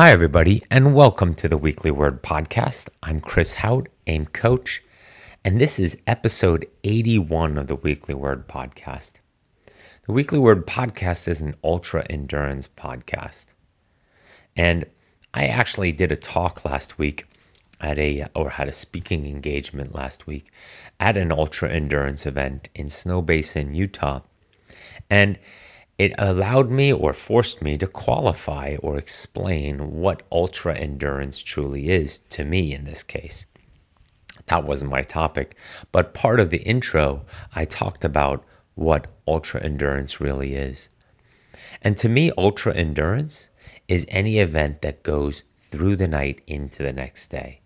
Hi, everybody, and welcome to the Weekly Word Podcast. I'm Chris Hauth, AIM Coach, and this is episode 81 of the Weekly Word Podcast. The Weekly Word Podcast is an ultra endurance podcast. And I actually did a talk last week at a, or had a speaking engagement last week at an ultra endurance event in Snow Basin, Utah. And it allowed me or forced me to qualify or explain what ultra endurance truly is to me in this case. That wasn't my topic, but part of the intro, I talked about what ultra endurance really is. And to me, ultra endurance is any event that goes through the night into the next day,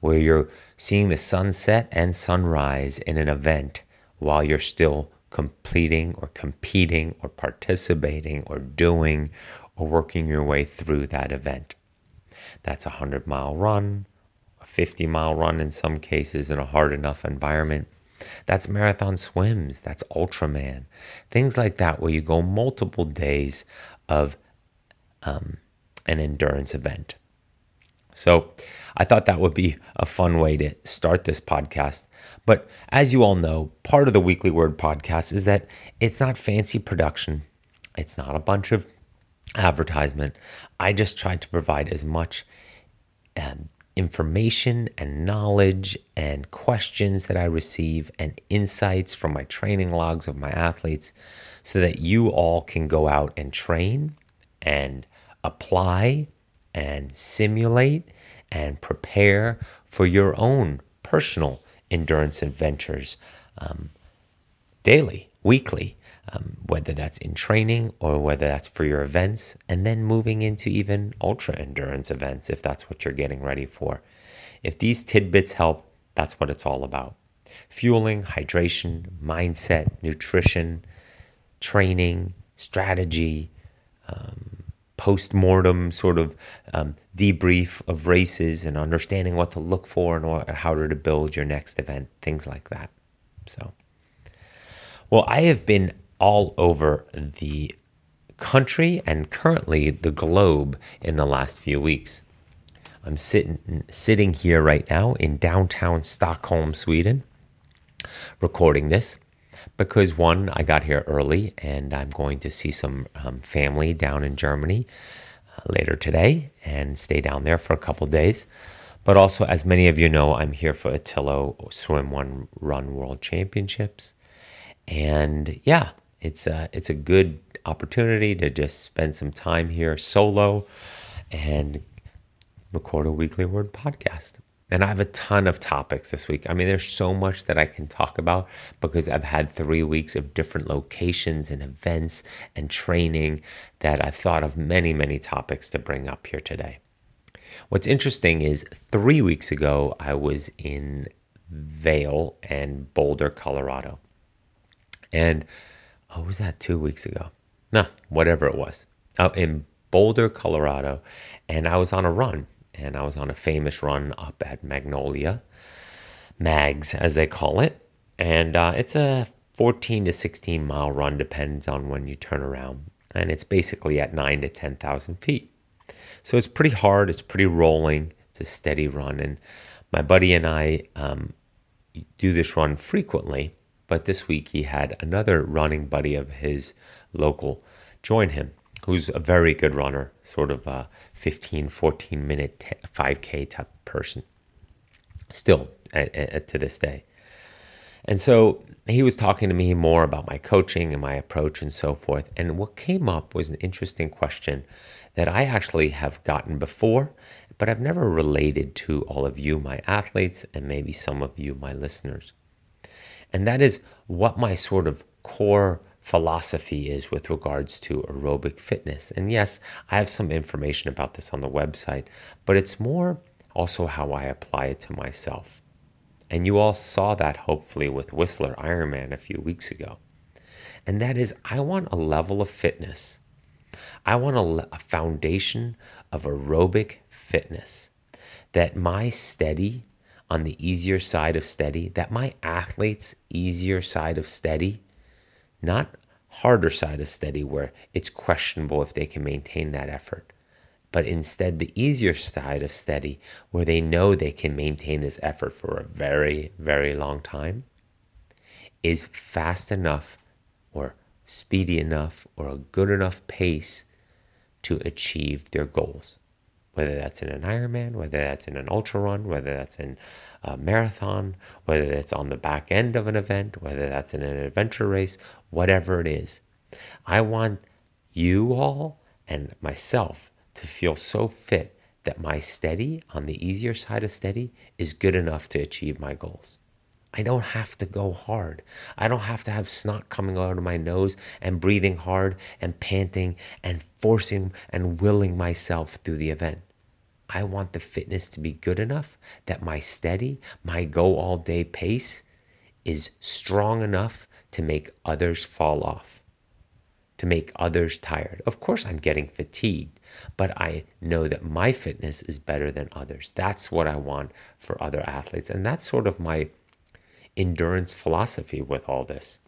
where you're seeing the sunset and sunrise in an event while you're still completing or competing or participating or doing or working your way through that event. That's a 100 mile run, a 50 mile run in some cases in a hard enough environment. That's marathon swims, that's Ultraman, things like that, where you go multiple days of um, an endurance event. So I thought that would be a fun way to start this podcast. But as you all know, part of the Weekly Word podcast is that it's not fancy production, it's not a bunch of advertisement. I just tried to provide as much um, information and knowledge and questions that I receive and insights from my training logs of my athletes so that you all can go out and train and apply and simulate and prepare for your own personal endurance adventures um, daily, weekly, um, whether that's in training or whether that's for your events, and then moving into even ultra endurance events if that's what you're getting ready for. If these tidbits help, that's what it's all about fueling, hydration, mindset, nutrition, training, strategy. Um, post-mortem sort of um, debrief of races and understanding what to look for and how to build your next event things like that. So well i have been all over the country and currently the globe in the last few weeks. I'm sitting sitting here right now in downtown stockholm sweden recording this because one, I got here early and I'm going to see some um, family down in Germany uh, later today and stay down there for a couple days. But also, as many of you know, I'm here for Otillo Swim One Run World Championships, and yeah, it's a it's a good opportunity to just spend some time here solo and record a weekly word podcast. And I have a ton of topics this week. I mean, there's so much that I can talk about because I've had three weeks of different locations and events and training that I've thought of many, many topics to bring up here today. What's interesting is three weeks ago, I was in Vail and Boulder, Colorado. And, oh, was that two weeks ago? No, whatever it was. Oh, in Boulder, Colorado. And I was on a run and I was on a famous run up at Magnolia, Mags as they call it. And uh, it's a 14 to 16 mile run, depends on when you turn around. And it's basically at 9 to 10,000 feet. So it's pretty hard, it's pretty rolling, it's a steady run. And my buddy and I um, do this run frequently, but this week he had another running buddy of his local join him who's a very good runner, sort of a 15, 14 minute 5K type person, still at, at, to this day. And so he was talking to me more about my coaching and my approach and so forth. And what came up was an interesting question that I actually have gotten before, but I've never related to all of you, my athletes, and maybe some of you, my listeners. And that is what my sort of core philosophy is with regards to aerobic fitness. And yes, I have some information about this on the website, but it's more also how I apply it to myself. And you all saw that hopefully with Whistler Ironman a few weeks ago. And that is, I want a level of fitness. I want a, a foundation of aerobic fitness that my steady on the easier side of steady, that my athletes' easier side of steady not harder side of steady where it's questionable if they can maintain that effort. but instead the easier side of steady, where they know they can maintain this effort for a very, very long time, is fast enough or speedy enough or a good enough pace to achieve their goals. Whether that's in an Ironman, whether that's in an ultra run, whether that's in a marathon, whether it's on the back end of an event, whether that's in an adventure race, whatever it is. I want you all and myself to feel so fit that my steady on the easier side of steady is good enough to achieve my goals. I don't have to go hard. I don't have to have snot coming out of my nose and breathing hard and panting and forcing and willing myself through the event. I want the fitness to be good enough that my steady, my go all day pace is strong enough to make others fall off, to make others tired. Of course, I'm getting fatigued, but I know that my fitness is better than others. That's what I want for other athletes. And that's sort of my endurance philosophy with all this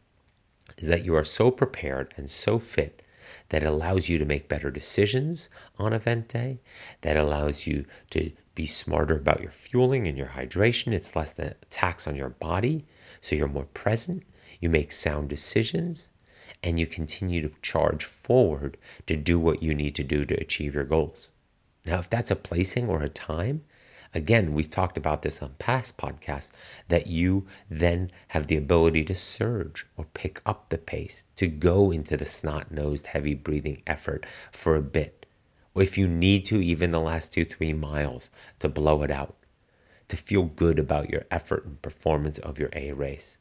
is that you are so prepared and so fit that allows you to make better decisions on event day, that allows you to be smarter about your fueling and your hydration. It's less than tax on your body, so you're more present, you make sound decisions, and you continue to charge forward to do what you need to do to achieve your goals. Now, if that's a placing or a time, Again, we've talked about this on past podcasts that you then have the ability to surge or pick up the pace, to go into the snot nosed, heavy breathing effort for a bit. Or if you need to, even the last two, three miles to blow it out, to feel good about your effort and performance of your A race.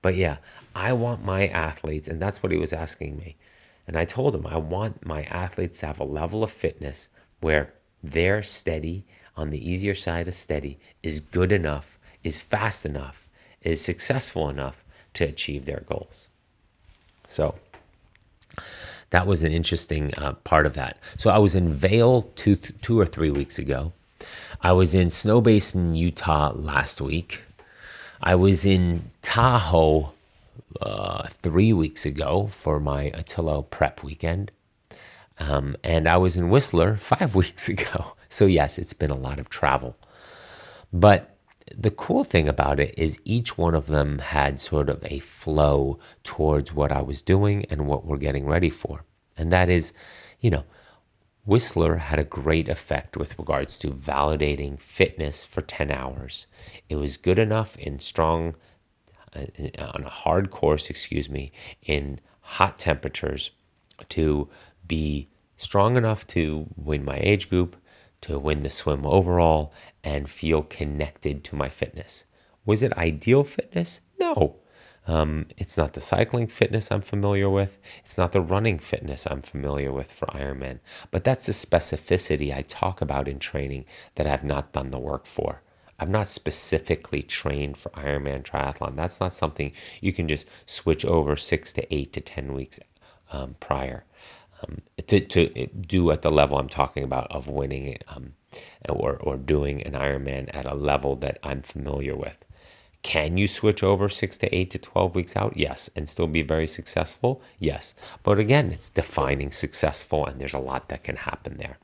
But yeah, I want my athletes, and that's what he was asking me. And I told him I want my athletes to have a level of fitness where they're steady on the easier side of steady is good enough, is fast enough, is successful enough to achieve their goals. So that was an interesting uh, part of that. So I was in Vail two, two or three weeks ago. I was in Snow Basin, Utah last week. I was in Tahoe uh, three weeks ago for my Otillo prep weekend. Um, and I was in Whistler five weeks ago. So, yes, it's been a lot of travel. But the cool thing about it is each one of them had sort of a flow towards what I was doing and what we're getting ready for. And that is, you know, Whistler had a great effect with regards to validating fitness for 10 hours. It was good enough in strong, uh, on a hard course, excuse me, in hot temperatures to be strong enough to win my age group, to win the swim overall and feel connected to my fitness. Was it ideal fitness? No. Um, it's not the cycling fitness I'm familiar with. It's not the running fitness I'm familiar with for Ironman. But that's the specificity I talk about in training that I've not done the work for. I've not specifically trained for Ironman triathlon. That's not something you can just switch over six to eight to 10 weeks um, prior um, to, to do at the level I'm talking about of winning um, or, or doing an Ironman at a level that I'm familiar with. Can you switch over six to eight to 12 weeks out? Yes. And still be very successful? Yes. But again, it's defining successful, and there's a lot that can happen there.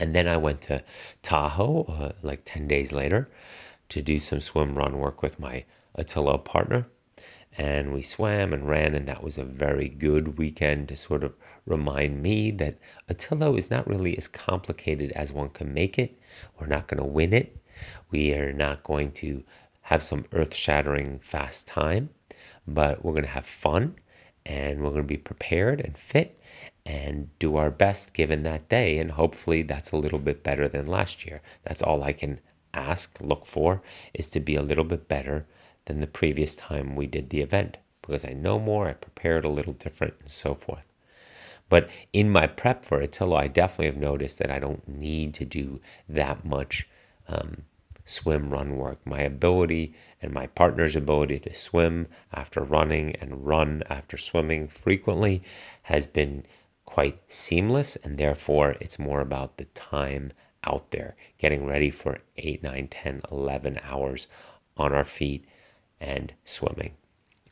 And then I went to Tahoe uh, like 10 days later to do some swim run work with my Otillo partner and we swam and ran, and that was a very good weekend to sort of remind me that Otillo is not really as complicated as one can make it. We're not going to win it. We are not going to have some earth shattering fast time, but we're going to have fun and we're going to be prepared and fit and do our best given that day. And hopefully that's a little bit better than last year. That's all I can ask, look for, is to be a little bit better than the previous time we did the event because I know more, I prepared a little different, and so forth. But in my prep for Otillo, I definitely have noticed that I don't need to do that much um, swim run work. My ability and my partner's ability to swim after running and run after swimming frequently has been quite seamless, and therefore it's more about the time out there, getting ready for 8, 9, 10, 11 hours on our feet and swimming.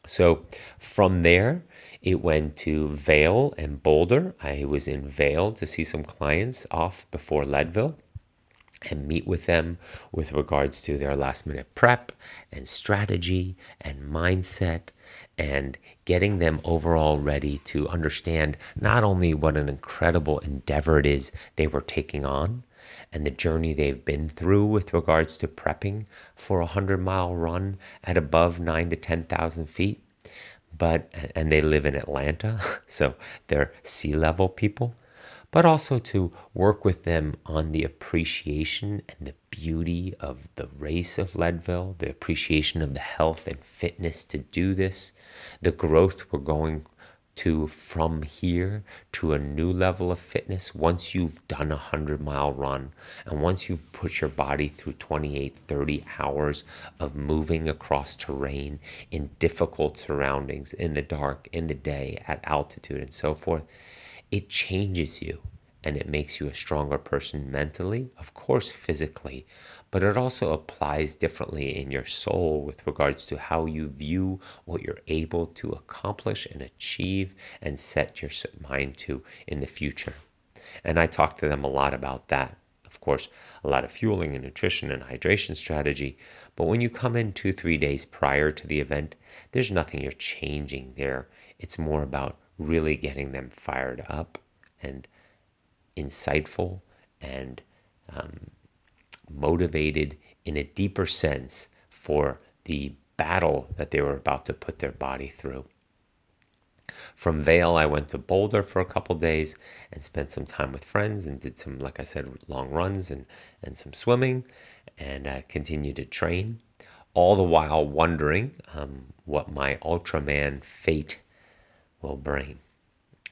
So from there, it went to Vail and Boulder. I was in Vail to see some clients off before Leadville and meet with them with regards to their last minute prep and strategy and mindset and getting them overall ready to understand not only what an incredible endeavor it is they were taking on and the journey they've been through with regards to prepping for a 100 mile run at above 9 to 10,000 feet but and they live in Atlanta so they're sea level people but also to work with them on the appreciation and the beauty of the race of Leadville, the appreciation of the health and fitness to do this, the growth we're going to from here to a new level of fitness once you've done a 100 mile run and once you've put your body through 28 30 hours of moving across terrain in difficult surroundings in the dark in the day at altitude and so forth it changes you and it makes you a stronger person mentally, of course, physically, but it also applies differently in your soul with regards to how you view what you're able to accomplish and achieve and set your mind to in the future. And I talk to them a lot about that. Of course, a lot of fueling and nutrition and hydration strategy. But when you come in two, three days prior to the event, there's nothing you're changing there. It's more about really getting them fired up and insightful and um, motivated in a deeper sense for the battle that they were about to put their body through. From Vail, I went to Boulder for a couple days and spent some time with friends and did some, like I said, long runs and, and some swimming and uh, continued to train, all the while wondering um, what my Ultraman fate will bring.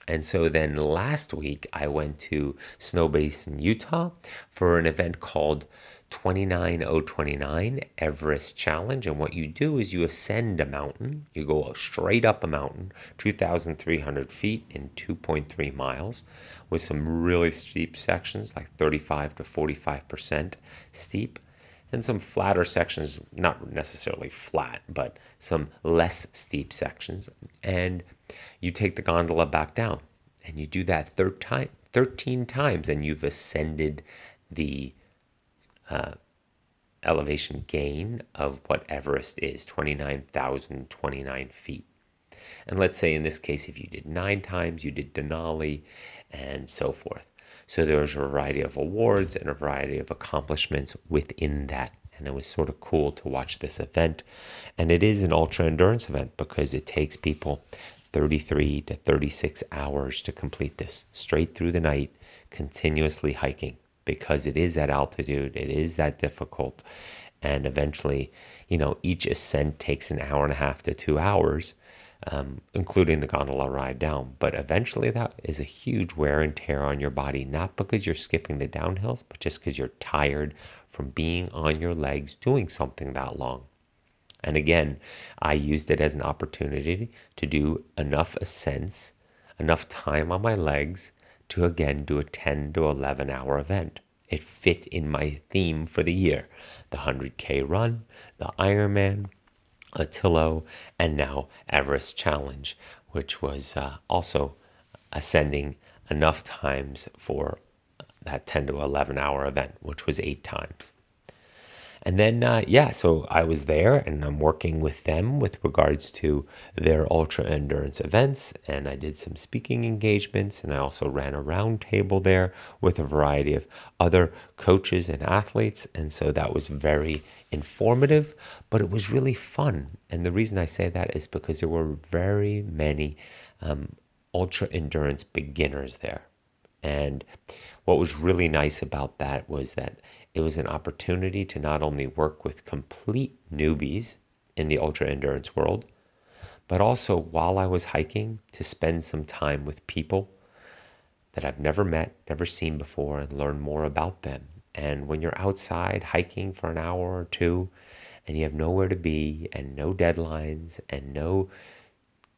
And so then last week, I went to Snow Basin, Utah for an event called 29029 Everest Challenge. And what you do is you ascend a mountain, you go straight up a mountain, 2,300 feet in 2.3 miles, with some really steep sections, like 35 to 45% steep and some flatter sections, not necessarily flat, but some less steep sections. And you take the gondola back down and you do that third time, 13 times, and you've ascended the uh, elevation gain of what Everest is 29,029 feet. And let's say in this case, if you did nine times, you did Denali and so forth. So there's a variety of awards and a variety of accomplishments within that. And it was sort of cool to watch this event. And it is an ultra endurance event because it takes people 33 to 36 hours to complete this straight through the night, continuously hiking because it is at altitude, it is that difficult. And eventually, you know, each ascent takes an hour and a half to two hours, um, including the gondola ride down. But eventually, that is a huge wear and tear on your body, not because you're skipping the downhills, but just because you're tired from being on your legs doing something that long. And again, I used it as an opportunity to do enough ascents, enough time on my legs to again do a 10 to 11 hour event. It fit in my theme for the year the 100K run, the Ironman, Otillo, and now Everest Challenge, which was uh, also ascending enough times for that 10 to 11 hour event, which was eight times. And then, uh, yeah, so I was there and I'm working with them with regards to their ultra endurance events. And I did some speaking engagements and I also ran a roundtable there with a variety of other coaches and athletes. And so that was very informative, but it was really fun. And the reason I say that is because there were very many um, ultra endurance beginners there. And what was really nice about that was that it was an opportunity to not only work with complete newbies in the ultra endurance world, but also while I was hiking to spend some time with people that I've never met, never seen before, and learn more about them. And when you're outside hiking for an hour or two and you have nowhere to be and no deadlines and no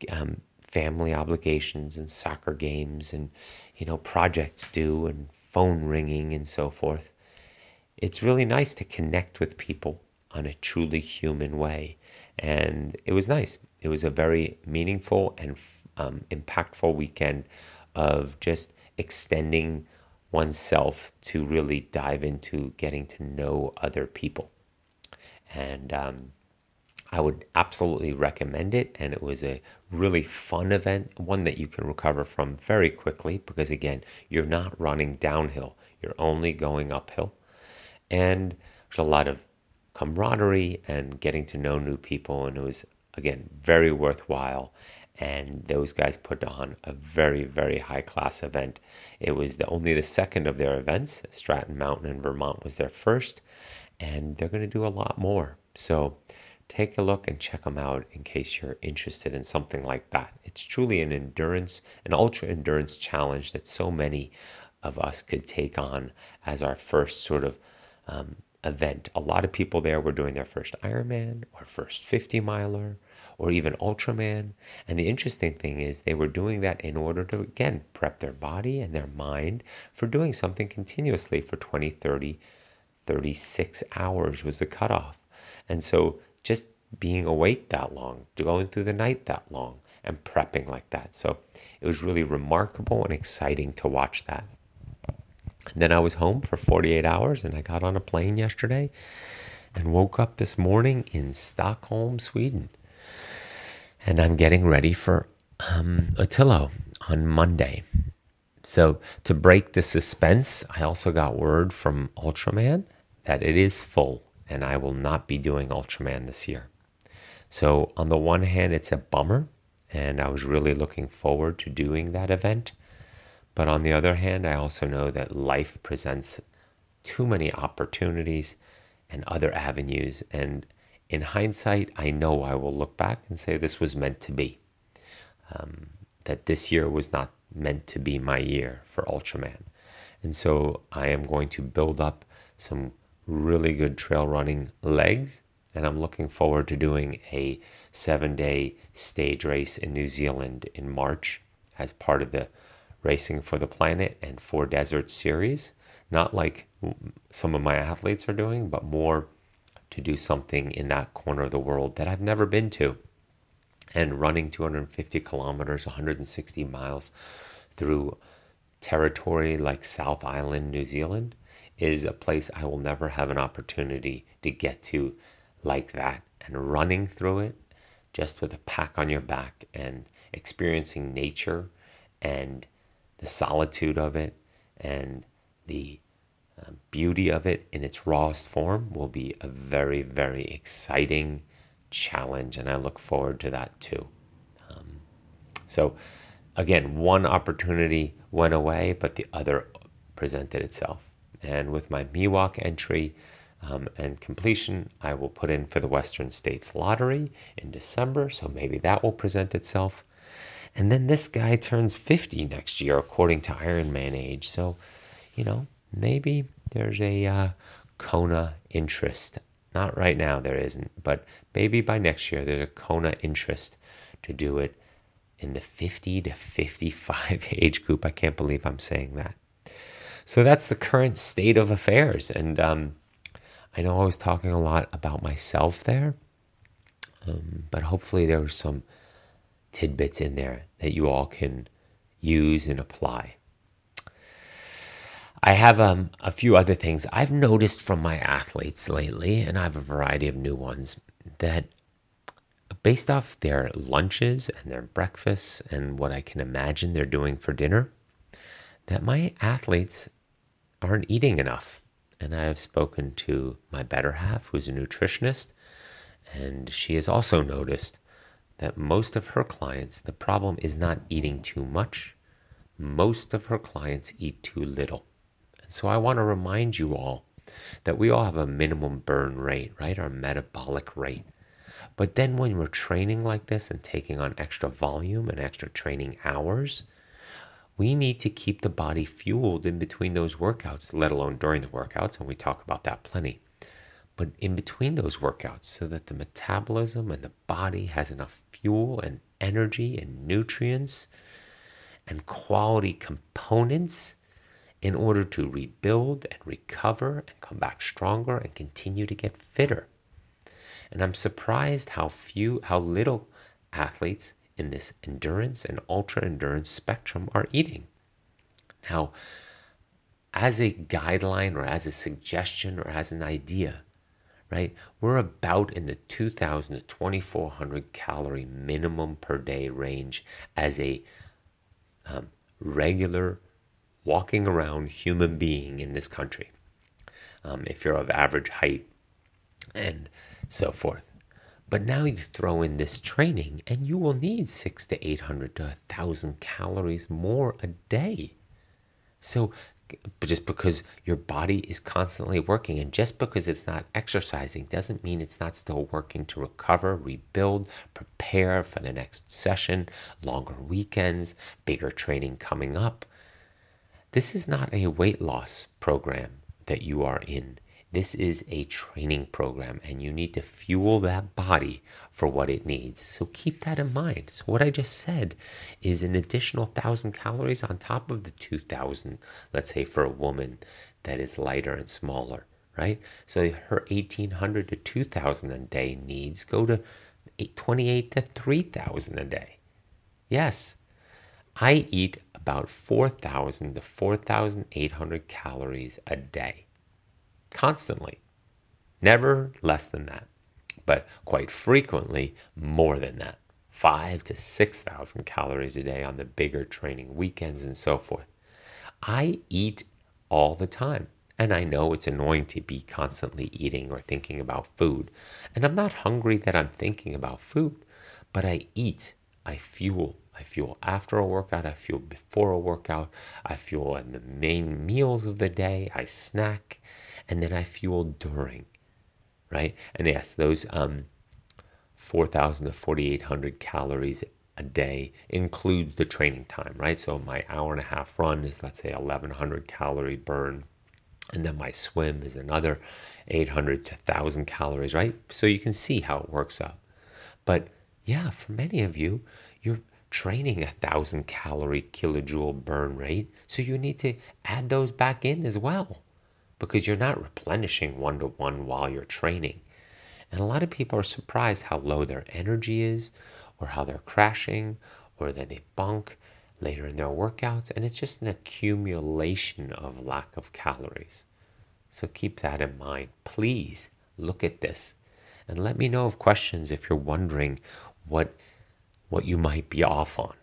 um, family obligations and soccer games and you know projects due and phone ringing and so forth it's really nice to connect with people on a truly human way And it was nice. It was a very meaningful and um, impactful weekend of just extending oneself to really dive into getting to know other people. And um, I would absolutely recommend it. And it was a really fun event, one that you can recover from very quickly because, again, you're not running downhill, you're only going uphill. And there's a lot of camaraderie and getting to know new people. And it was, again, very worthwhile. And those guys put on a very, very high class event. It was the, only the second of their events. Stratton Mountain in Vermont was their first. And they're going to do a lot more. So, take a look and check them out in case you're interested in something like that. It's truly an endurance, an ultra endurance challenge that so many of us could take on as our first sort of um, event. A lot of people there were doing their first Ironman or first 50 miler or even Ultraman. And the interesting thing is they were doing that in order to, again, prep their body and their mind for doing something continuously for 20, 30, 36 hours was the cutoff. And so just being awake that long, going through the night that long, and prepping like that. So it was really remarkable and exciting to watch that. Then I was home for 48 hours and I got on a plane yesterday and woke up this morning in Stockholm, Sweden. And I'm getting ready for um, Otillo on Monday. So to break the suspense, I also got word from Ultraman that it is full and I will not be doing Ultraman this year. So, on the one hand, it's a bummer, and I was really looking forward to doing that event. But on the other hand, I also know that life presents too many opportunities and other avenues. And in hindsight, I know I will look back and say this was meant to be. Um, that this year was not meant to be my year for Ultraman. And so I am going to build up some really good trail running legs. And I'm looking forward to doing a seven day stage race in New Zealand in March as part of the Racing for the Planet and Four Deserts series. Not like some of my athletes are doing, but more to do something in that corner of the world that I've never been to. And running 250 kilometers, 160 miles through territory like South Island, New Zealand, is a place I will never have an opportunity to get to like that. And running through it just with a pack on your back and experiencing nature and the solitude of it and the uh, beauty of it in its rawest form will be a very, very exciting challenge. And I look forward to that too. Um, so, again, one opportunity went away, but the other presented itself. And with my Miwok entry um, and completion, I will put in for the Western States Lottery in December. So maybe that will present itself. And then this guy turns 50 next year, according to Iron Man age. So, you know, maybe there's a uh, Kona interest. Not right now, there isn't, but maybe by next year, there's a Kona interest to do it in the 50 to 55 age group. I can't believe I'm saying that. So that's the current state of affairs. And um, I know I was talking a lot about myself there, um, but hopefully there were some tidbits in there that you all can use and apply. I have um, a few other things I've noticed from my athletes lately, and I have a variety of new ones that based off their lunches and their breakfasts and what I can imagine they're doing for dinner, that my athletes aren't eating enough. And I have spoken to my better half, who's a nutritionist, and she has also noticed that most of her clients, the problem is not eating too much. Most of her clients eat too little. And so I want to remind you all that we all have a minimum burn rate, right? Our metabolic rate. But then when we're training like this and taking on extra volume and extra training hours, we need to keep the body fueled in between those workouts, let alone during the workouts, and we talk about that plenty. But in between those workouts, so that the metabolism and the body has enough fuel and energy and nutrients and quality components in order to rebuild and recover and come back stronger and continue to get fitter. And I'm surprised how few, how little athletes in this endurance and ultra endurance spectrum are eating. Now, as a guideline or as a suggestion or as an idea, right? We're about in the 2,000 to 2,400 calorie minimum per day range as a um, regular walking around human being in this country. Um, if you're of average height and so forth. But now you throw in this training and you will need six to 800 to 1,000 calories more a day. So just because your body is constantly working and just because it's not exercising doesn't mean it's not still working to recover, rebuild, prepare for the next session, longer weekends, bigger training coming up. This is not a weight loss program that you are in. This is a training program, and you need to fuel that body for what it needs. So keep that in mind. So, what I just said is an additional 1,000 calories on top of the 2,000, let's say for a woman that is lighter and smaller, right? So, her 1,800 to 2,000 a day needs go to 28 to 3,000 a day. Yes, I eat about 4,000 to 4,800 calories a day constantly. Never less than that, but quite frequently more than that. Five to 6,000 calories a day on the bigger training weekends and so forth. I eat all the time. And I know it's annoying to be constantly eating or thinking about food. And I'm not hungry that I'm thinking about food, but I eat, I fuel. I fuel after a workout, I fuel before a workout, I fuel in the main meals of the day, I snack, and then I fuel during, right? And yes, those um, 4,000 to 4,800 calories a day includes the training time, right? So my hour and a half run is, let's say, 1,100 calorie burn. And then my swim is another 800 to 1,000 calories, right? So you can see how it works out. But yeah, for many of you, you're training a thousand calorie kilojoule burn rate. So you need to add those back in as well because you're not replenishing one to one while you're training. And a lot of people are surprised how low their energy is, or how they're crashing, or that they bunk later in their workouts. And it's just an accumulation of lack of calories. So keep that in mind. Please look at this and let me know of questions if you're wondering what what you might be off on.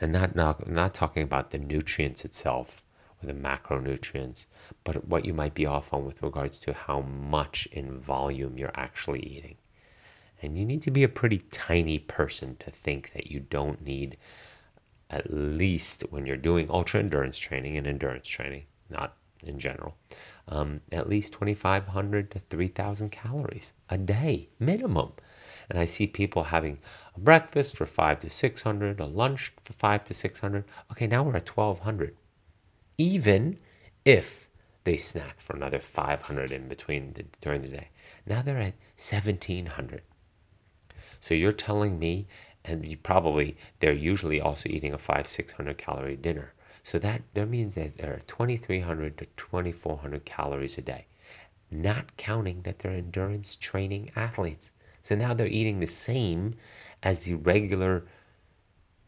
And not, not, not talking about the nutrients itself, or the macronutrients, but what you might be off on with regards to how much in volume you're actually eating. And you need to be a pretty tiny person to think that you don't need, at least when you're doing ultra endurance training and endurance training, not in general, um, at least 2,500 to 3,000 calories a day minimum. And I see people having a breakfast for five to 600, a lunch for five to 600. Okay, now we're at 1,200 even if they snack for another 500 in between the, during the day. Now they're at 1700. So you're telling me, and you probably, they're usually also eating a five, 600 calorie dinner. So that, that means that they're 2300 to 2400 calories a day, not counting that they're endurance training athletes. So now they're eating the same as the regular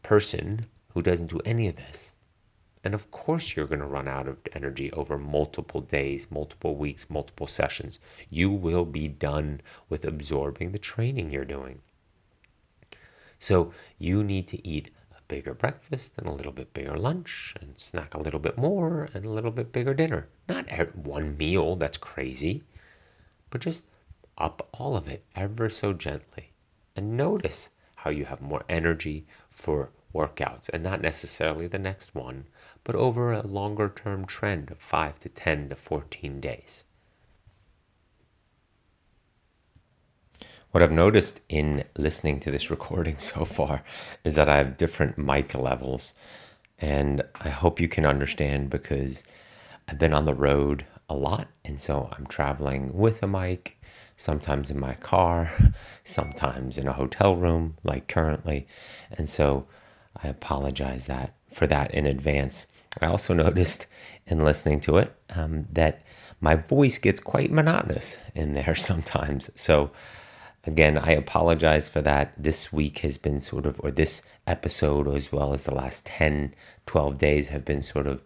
person who doesn't do any of this. And of course, you're going to run out of energy over multiple days, multiple weeks, multiple sessions. You will be done with absorbing the training you're doing. So, you need to eat a bigger breakfast and a little bit bigger lunch and snack a little bit more and a little bit bigger dinner. Not one meal, that's crazy, but just up all of it ever so gently. And notice how you have more energy for workouts and not necessarily the next one, but over a longer term trend of 5 to 10 to 14 days. What I've noticed in listening to this recording so far is that I have different mic levels, and I hope you can understand because I've been on the road a lot, and so I'm traveling with a mic, sometimes in my car, sometimes in a hotel room, like currently, and so I apologize that for that in advance. I also noticed in listening to it um, that my voice gets quite monotonous in there sometimes. So again, I apologize for that. This week has been sort of, or this episode, as well as the last 10, 12 days, have been sort of,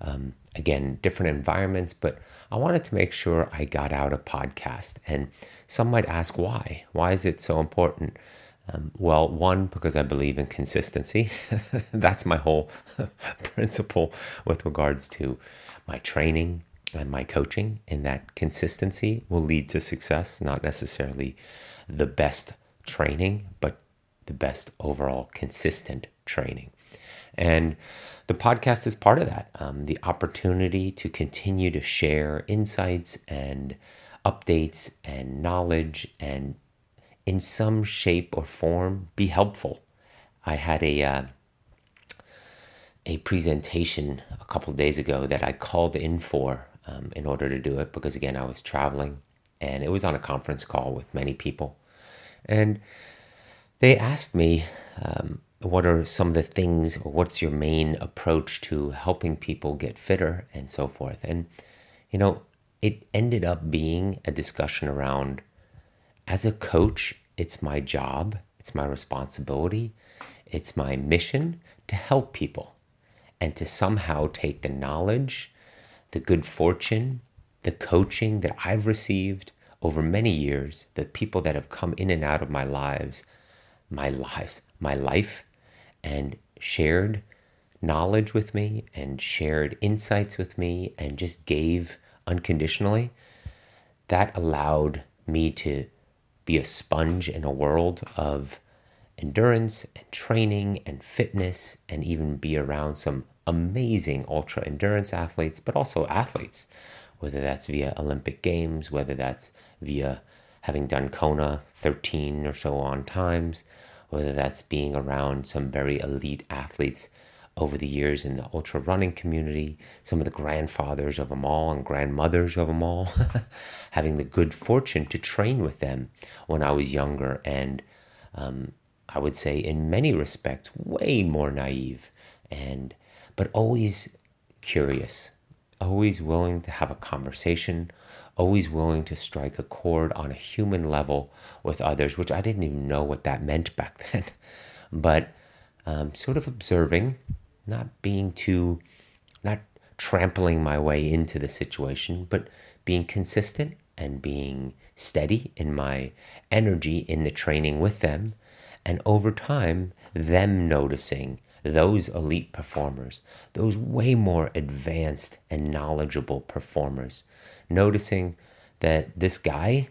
um, again, different environments, but I wanted to make sure I got out a podcast. And some might ask why. Why is it so important? Um, well, one, because I believe in consistency. That's my whole principle with regards to my training and my coaching, in that consistency will lead to success, not necessarily the best training, but the best overall consistent training. And the podcast is part of that. Um, the opportunity to continue to share insights and updates and knowledge and in some shape or form be helpful. I had a uh, a presentation a couple days ago that I called in for um, in order to do it because again I was traveling and it was on a conference call with many people, and they asked me um, what are some of the things or what's your main approach to helping people get fitter and so forth, and you know it ended up being a discussion around as a coach, it's my job, it's my responsibility, it's my mission to help people and to somehow take the knowledge, the good fortune, the coaching that I've received over many years, the people that have come in and out of my lives, my lives, my life, and shared knowledge with me and shared insights with me and just gave unconditionally, that allowed me to be a sponge in a world of endurance and training and fitness and even be around some amazing ultra endurance athletes, but also athletes, whether that's via Olympic Games, whether that's via having done Kona 13 or so on times, whether that's being around some very elite athletes over the years in the ultra running community, some of the grandfathers of them all and grandmothers of them all, having the good fortune to train with them when I was younger and um, I would say in many respects way more naive and but always curious, always willing to have a conversation, always willing to strike a chord on a human level with others, which I didn't even know what that meant back then. but um, sort of observing not being too, not trampling my way into the situation, but being consistent and being steady in my energy in the training with them. And over time, them noticing those elite performers, those way more advanced and knowledgeable performers, noticing that this guy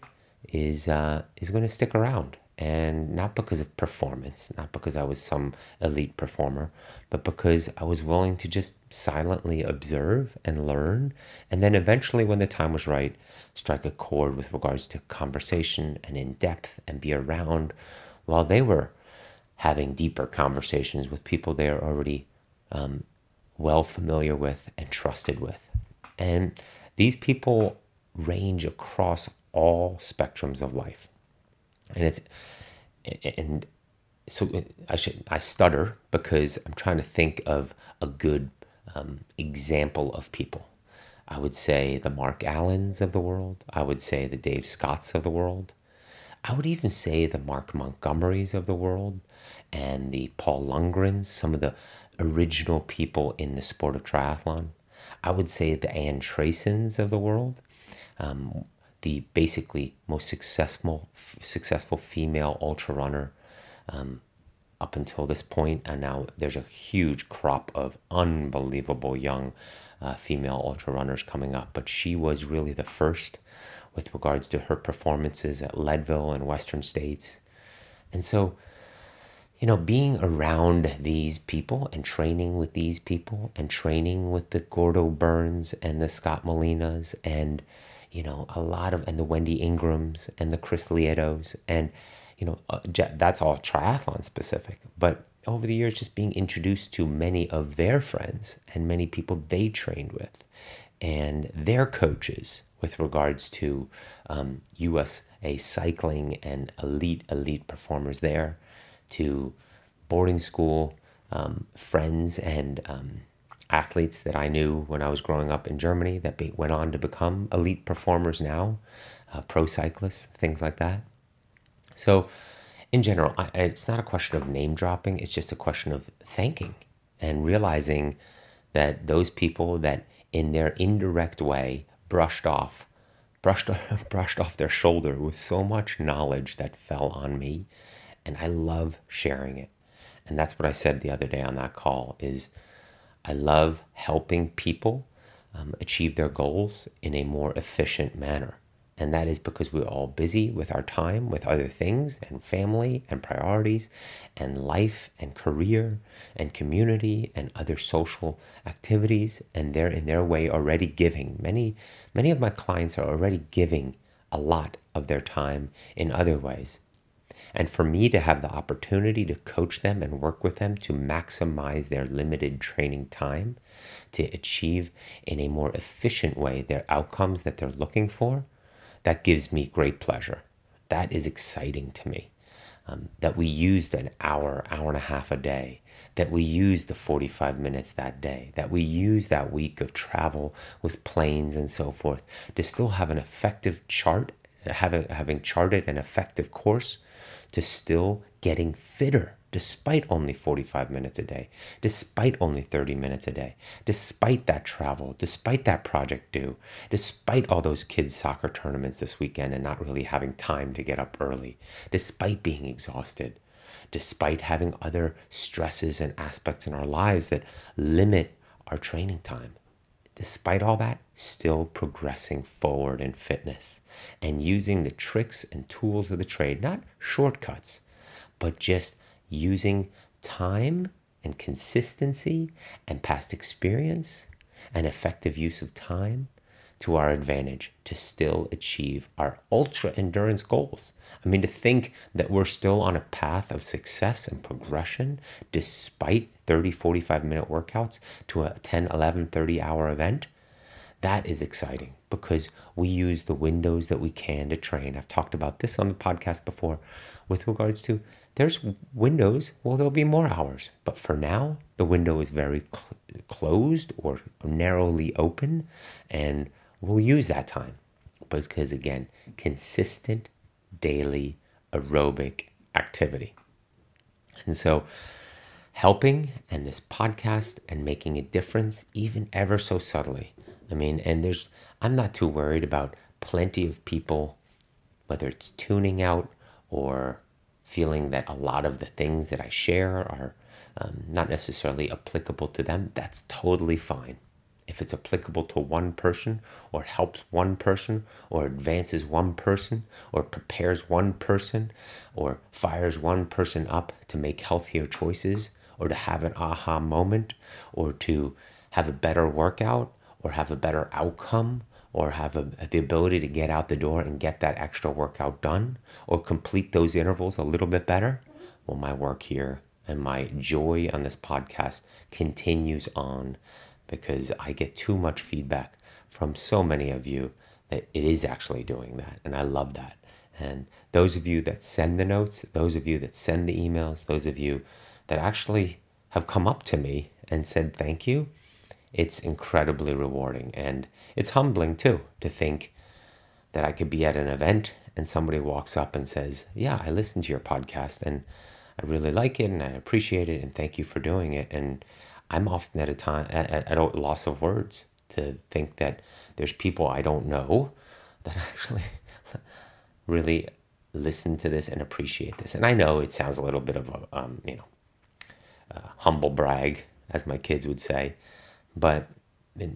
is uh, is going to stick around and not because of performance, not because I was some elite performer, but because I was willing to just silently observe and learn, and then eventually, when the time was right, strike a chord with regards to conversation and in depth and be around while they were having deeper conversations with people they are already um, well familiar with and trusted with. And these people range across all spectrums of life and it's and so I should I stutter because I'm trying to think of a good um, example of people. I would say the Mark Allens of the world. I would say the Dave Scotts of the world. I would even say the Mark Montgomerys of the world and the Paul Lundgrens, some of the original people in the sport of triathlon. I would say the Ann Trasons of the world. Um, the basically most successful successful female ultra runner um, up until this point, and now there's a huge crop of unbelievable young uh, female ultra runners coming up. But she was really the first with regards to her performances at Leadville and Western States, and so you know, being around these people and training with these people and training with the Gordo Byrns and the Scott Molinas and you know, a lot of, and the Wendy Ingrahams and the Chris Lietos, and, you know, uh, that's all triathlon specific. But over the years, just being introduced to many of their friends and many people they trained with and their coaches with regards to um, USA cycling and elite, elite performers there, to boarding school um, friends and um, athletes that I knew when I was growing up in Germany that be, went on to become elite performers now, uh, pro cyclists, things like that. So, in general, I, it's not a question of name dropping, it's just a question of thanking and realizing that those people that in their indirect way brushed off brushed brushed off their shoulder with so much knowledge that fell on me and I love sharing it. And that's what I said the other day on that call is I love helping people um, achieve their goals in a more efficient manner. And that is because we're all busy with our time, with other things, and family, and priorities, and life, and career, and community, and other social activities. And they're in their way already giving. Many, many of my clients are already giving a lot of their time in other ways. And for me to have the opportunity to coach them and work with them to maximize their limited training time, to achieve in a more efficient way their outcomes that they're looking for, that gives me great pleasure. That is exciting to me. Um, that we used an hour, hour and a half a day, that we used the 45 minutes that day, that we used that week of travel with planes and so forth to still have an effective chart, have having charted an effective course, to still getting fitter despite only 45 minutes a day, despite only 30 minutes a day, despite that travel, despite that project due, despite all those kids' soccer tournaments this weekend and not really having time to get up early, despite being exhausted, despite having other stresses and aspects in our lives that limit our training time. Despite all that, still progressing forward in fitness and using the tricks and tools of the trade, not shortcuts, but just using time and consistency and past experience and effective use of time to our advantage to still achieve our ultra endurance goals. I mean, to think that we're still on a path of success and progression despite 30, 45 minute workouts to a 10, 11, 30 hour event, that is exciting because we use the windows that we can to train. I've talked about this on the podcast before with regards to there's windows, well, there'll be more hours. But for now, the window is very cl- closed or narrowly open, and we'll use that time. Because again, consistent daily aerobic activity. And so, helping and this podcast and making a difference, even ever so subtly. I mean, and there's, I'm not too worried about plenty of people, whether it's tuning out or feeling that a lot of the things that I share are um, not necessarily applicable to them, that's totally fine. If it's applicable to one person, or helps one person, or advances one person, or prepares one person, or fires one person up to make healthier choices, or to have an aha moment, or to have a better workout, or have a better outcome, or have a, the ability to get out the door and get that extra workout done or complete those intervals a little bit better, well, my work here and my joy on this podcast continues on because I get too much feedback from so many of you that it is actually doing that. And I love that. And those of you that send the notes, those of you that send the emails, those of you that actually have come up to me and said thank you, it's incredibly rewarding. And it's humbling too to think that I could be at an event and somebody walks up and says, Yeah, I listened to your podcast and I really like it and I appreciate it and thank you for doing it. And I'm often at a time at, at a loss of words to think that there's people I don't know that actually really listen to this and appreciate this. And I know it sounds a little bit of a um, you know humble brag, as my kids would say, but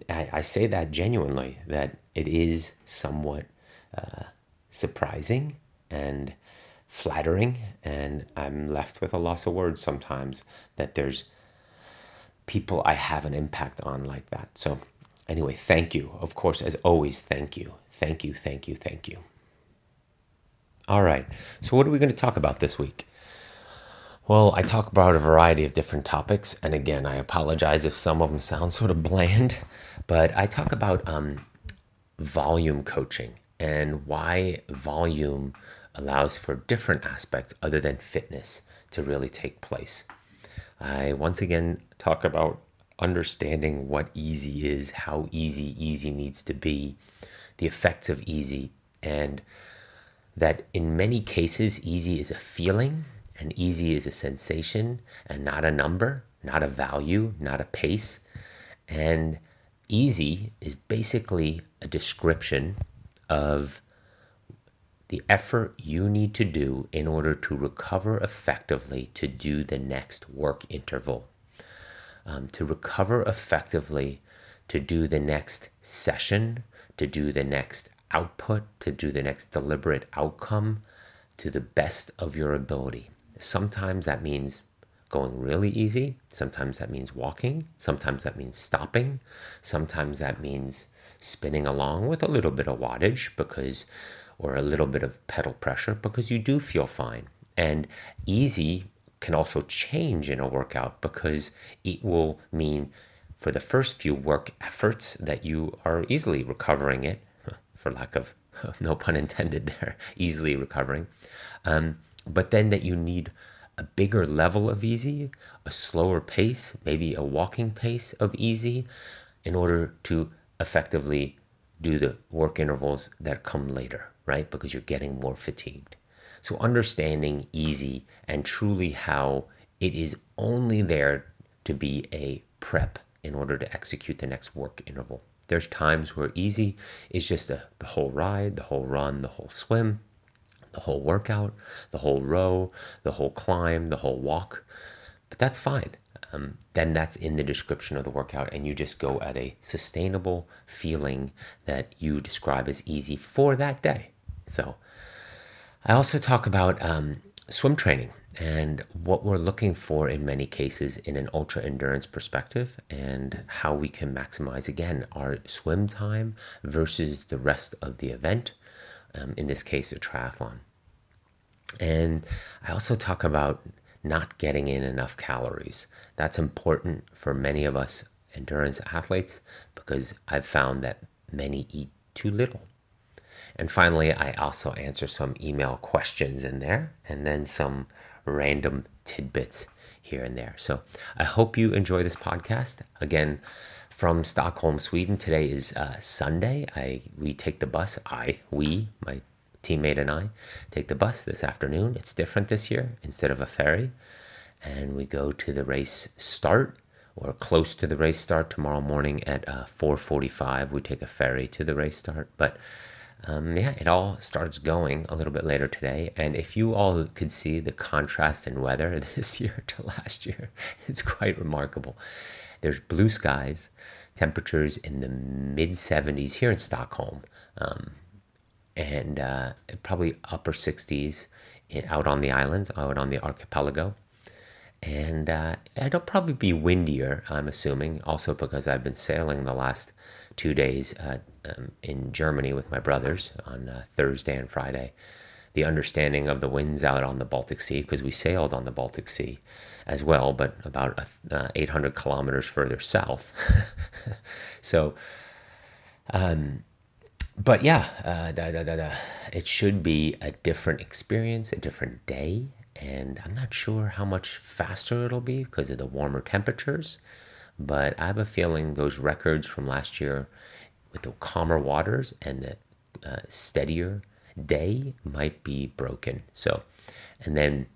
I, I say that genuinely, that it is somewhat uh, surprising and flattering, and I'm left with a loss of words sometimes that there's people I have an impact on like that. So, anyway, thank you. Of course, as always, thank you. Thank you, thank you, thank you. All right, so what are we going to talk about this week? Well, I talk about a variety of different topics, and again, I apologize if some of them sound sort of bland, but I talk about um, volume coaching and why volume allows for different aspects other than fitness to really take place. I once again talk about understanding what easy is, how easy easy needs to be, the effects of easy, and that in many cases, easy is a feeling and easy is a sensation and not a number, not a value, not a pace. And easy is basically a description of the effort you need to do in order to recover effectively to do the next work interval. Um, to recover effectively to do the next session, to do the next output, to do the next deliberate outcome to the best of your ability. Sometimes that means going really easy. Sometimes that means walking. Sometimes that means stopping. Sometimes that means spinning along with a little bit of wattage because, or a little bit of pedal pressure because you do feel fine. And easy can also change in a workout because it will mean for the first few work efforts that you are easily recovering it, for lack of no pun intended there, easily recovering. Um, but then that you need a bigger level of easy, a slower pace, maybe a walking pace of easy, in order to effectively do the work intervals that come later, right? Because you're getting more fatigued. So, understanding easy and truly how it is only there to be a prep in order to execute the next work interval. There's times where easy is just a, the whole ride, the whole run, the whole swim, the whole workout, the whole row, the whole climb, the whole walk. But that's fine. Um, then that's in the description of the workout, and you just go at a sustainable feeling that you describe as easy for that day. So, I also talk about um, swim training and what we're looking for in many cases in an ultra endurance perspective and how we can maximize again our swim time versus the rest of the event um, in this case a triathlon. And i also talk about not getting in enough calories. That's important for many of us endurance athletes because i've found that many eat too little and finally i also answer some email questions in there and then some random tidbits here and there. So I hope you enjoy this podcast. Again, from Stockholm, Sweden. Today is uh, Sunday. I we take the bus. I we my teammate and I take the bus this afternoon. It's different this year instead of a ferry, and we go to the race start or close to the race start tomorrow morning at uh, 4:45. We take a ferry to the race start, but um, yeah, it all starts going a little bit later today. And if you all could see the contrast in weather this year to last year, it's quite remarkable. There's blue skies, temperatures in the mid 70s here in Stockholm, um, and uh, probably upper 60s in, out on the islands, out on the archipelago. And uh, it'll probably be windier, I'm assuming, also because I've been sailing the last two days uh, um, in Germany with my brothers on uh, Thursday and Friday. The understanding of the winds out on the Baltic Sea, because we sailed on the Baltic Sea as well, but about uh, 800 kilometers further south. so, um, but yeah, uh, da, da, da, it should be a different experience, a different day. And I'm not sure how much faster it'll be because of the warmer temperatures. But I have a feeling those records from last year with the calmer waters and the uh, steadier day might be broken. So, and then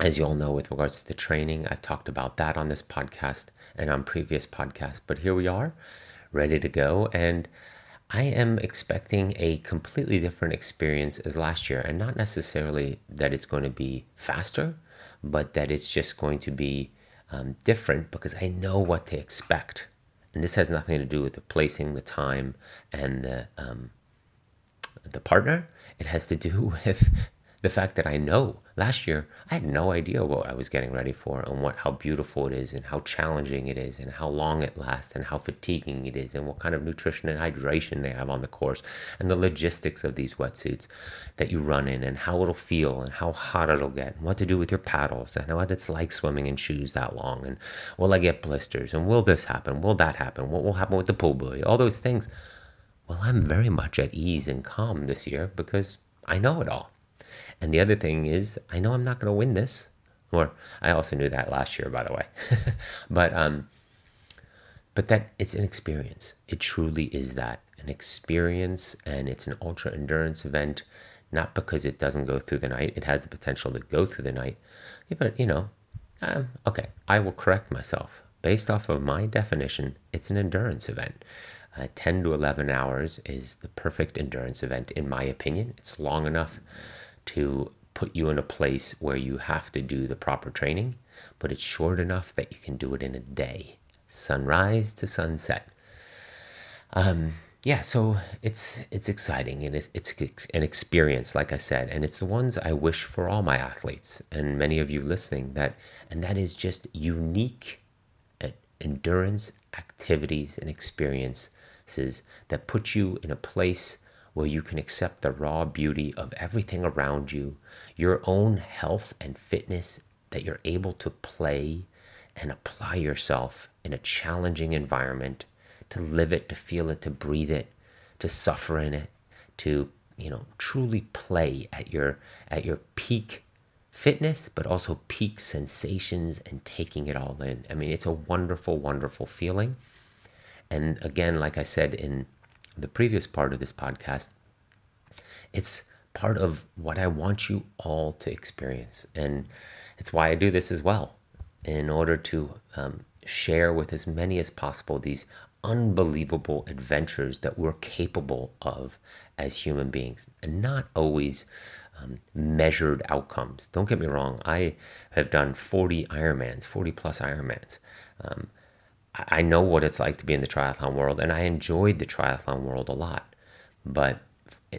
as you all know, with regards to the training, I've talked about that on this podcast and on previous podcasts. But here we are, ready to go. And I am expecting a completely different experience as last year. And not necessarily that it's going to be faster, but that it's just going to be um, different because I know what to expect and this has nothing to do with the placing, the time, and the um, the partner. It has to do with the fact that I know last year I had no idea what I was getting ready for and what how beautiful it is and how challenging it is and how long it lasts and how fatiguing it is and what kind of nutrition and hydration they have on the course and the logistics of these wetsuits that you run in and how it'll feel and how hot it'll get and what to do with your paddles and what it's like swimming in shoes that long and will I get blisters and will this happen will that happen what will happen with the pull buoy all those things. Well I'm very much at ease and calm this year because I know it all and the other thing is, I know I'm not going to win this. Or I also knew that last year, by the way. but um, but that it's an experience. It truly is that an experience, and it's an ultra endurance event. not because it doesn't go through the night. It has the potential to go through the night. Yeah, but, you know, um, okay, I will correct myself. Based off of my definition, it's an endurance event. Uh, 10 to 11 hours is the perfect endurance event, in my opinion. It's long enough to put you in a place where you have to do the proper training, but it's short enough that you can do it in a day, sunrise to sunset. Um, yeah, so it's it's exciting and it's, it's an experience, like I said, and it's the ones I wish for all my athletes and many of you listening that, and that is just unique endurance activities and experiences that put you in a place where you can accept the raw beauty of everything around you, your own health and fitness, that you're able to play and apply yourself in a challenging environment to live it, to feel it, to breathe it, to suffer in it, to you know truly play at your at your peak fitness, but also peak sensations and taking it all in. I mean, it's a wonderful, wonderful feeling. And again, like I said in the previous part of this podcast, it's part of what I want you all to experience. And it's why I do this as well, in order to um, share with as many as possible these unbelievable adventures that we're capable of as human beings and not always um, measured outcomes. Don't get me wrong, I have done 40 Ironmans, 40 plus Ironmans. Um, I know what it's like to be in the triathlon world, and I enjoyed the triathlon world a lot. But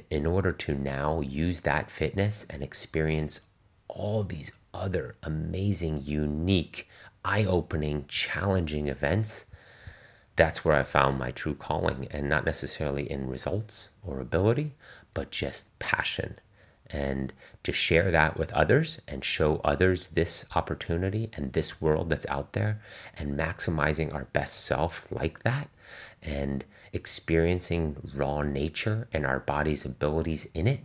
in order to now use that fitness and experience all these other amazing, unique, eye opening, challenging events, that's where I found my true calling, and not necessarily in results or ability, but just passion. And to share that with others and show others this opportunity and this world that's out there, and maximizing our best self like that, and experiencing raw nature and our body's abilities in it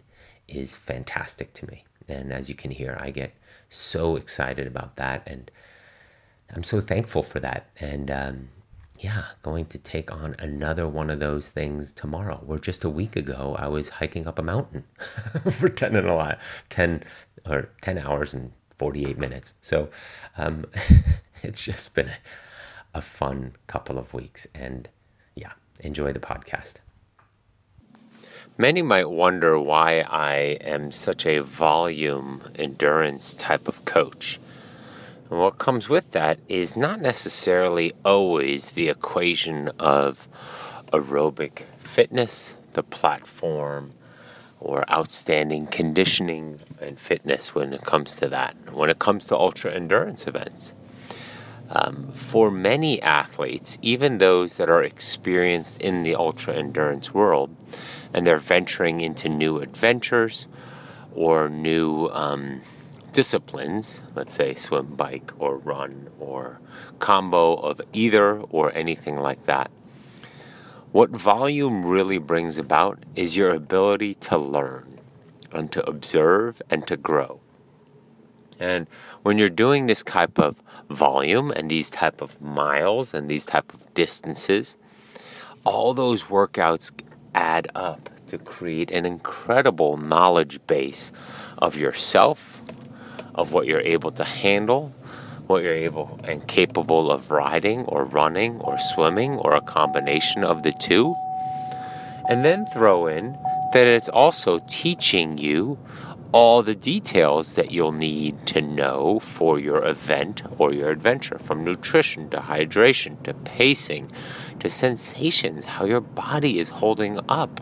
is fantastic to me. And as you can hear, I get so excited about that. And I'm so thankful for that. And um, yeah, going to take on another one of those things tomorrow. Where just a week ago I was hiking up a mountain for 10 and a lot, 10 or 10 hours and 48 minutes. So um, it's just been a, a fun couple of weeks. And yeah, enjoy the podcast. Many might wonder why I am such a volume endurance type of coach. And what comes with that is not necessarily always the equation of aerobic fitness, the platform, or outstanding conditioning and fitness when it comes to that, when it comes to ultra endurance events. Um, for many athletes, even those that are experienced in the ultra endurance world, and they're venturing into new adventures or new um, disciplines, let's say swim, bike, or run, or combo of either or anything like that, what volume really brings about is your ability to learn and to observe and to grow. And when you're doing this type of volume and these type of miles and these type of distances, all those workouts add up to create an incredible knowledge base of yourself, of what you're able to handle, what you're able and capable of riding or running or swimming or a combination of the two. And then throw in that it's also teaching you all the details that you'll need to know for your event or your adventure from nutrition to hydration to pacing to sensations, how your body is holding up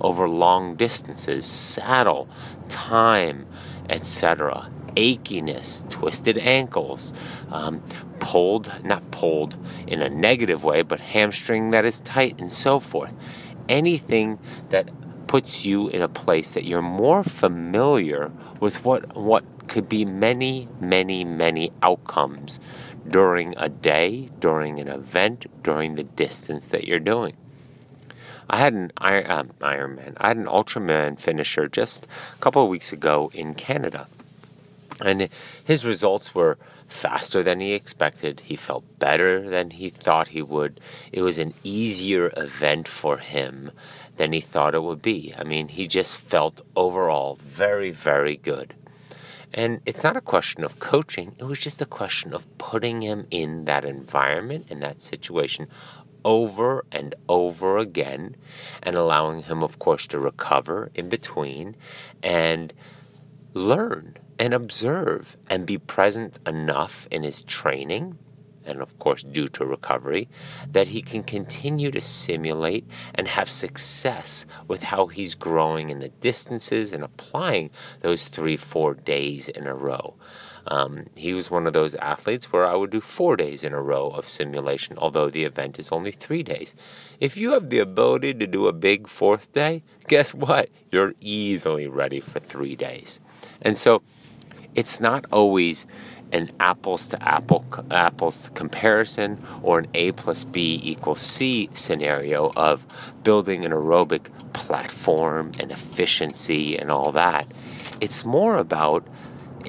over long distances, saddle, time, etc achiness, twisted ankles, um, pulled, not pulled in a negative way, but hamstring that is tight, and so forth. Anything that puts you in a place that you're more familiar with what, what could be many, many, many outcomes during a day, during an event, during the distance that you're doing. I had an Iron, um, Ironman, I had an Ultraman finisher just a couple of weeks ago in Canada. And his results were faster than he expected. He felt better than he thought he would. It was an easier event for him than he thought it would be. I mean, he just felt overall very, very good. And it's not a question of coaching, it was just a question of putting him in that environment, in that situation, over and over again, and allowing him, of course, to recover in between and learn and observe and be present enough in his training and of course due to recovery, that he can continue to simulate and have success with how he's growing in the distances and applying those three, four days in a row. Um, he was one of those athletes where I would do four days in a row of simulation, although the event is only three days. If you have the ability to do a big fourth day, guess what? You're easily ready for three days. And so it's not always an apples to apple apples comparison or an A plus B equals C scenario of building an aerobic platform and efficiency and all that. It's more about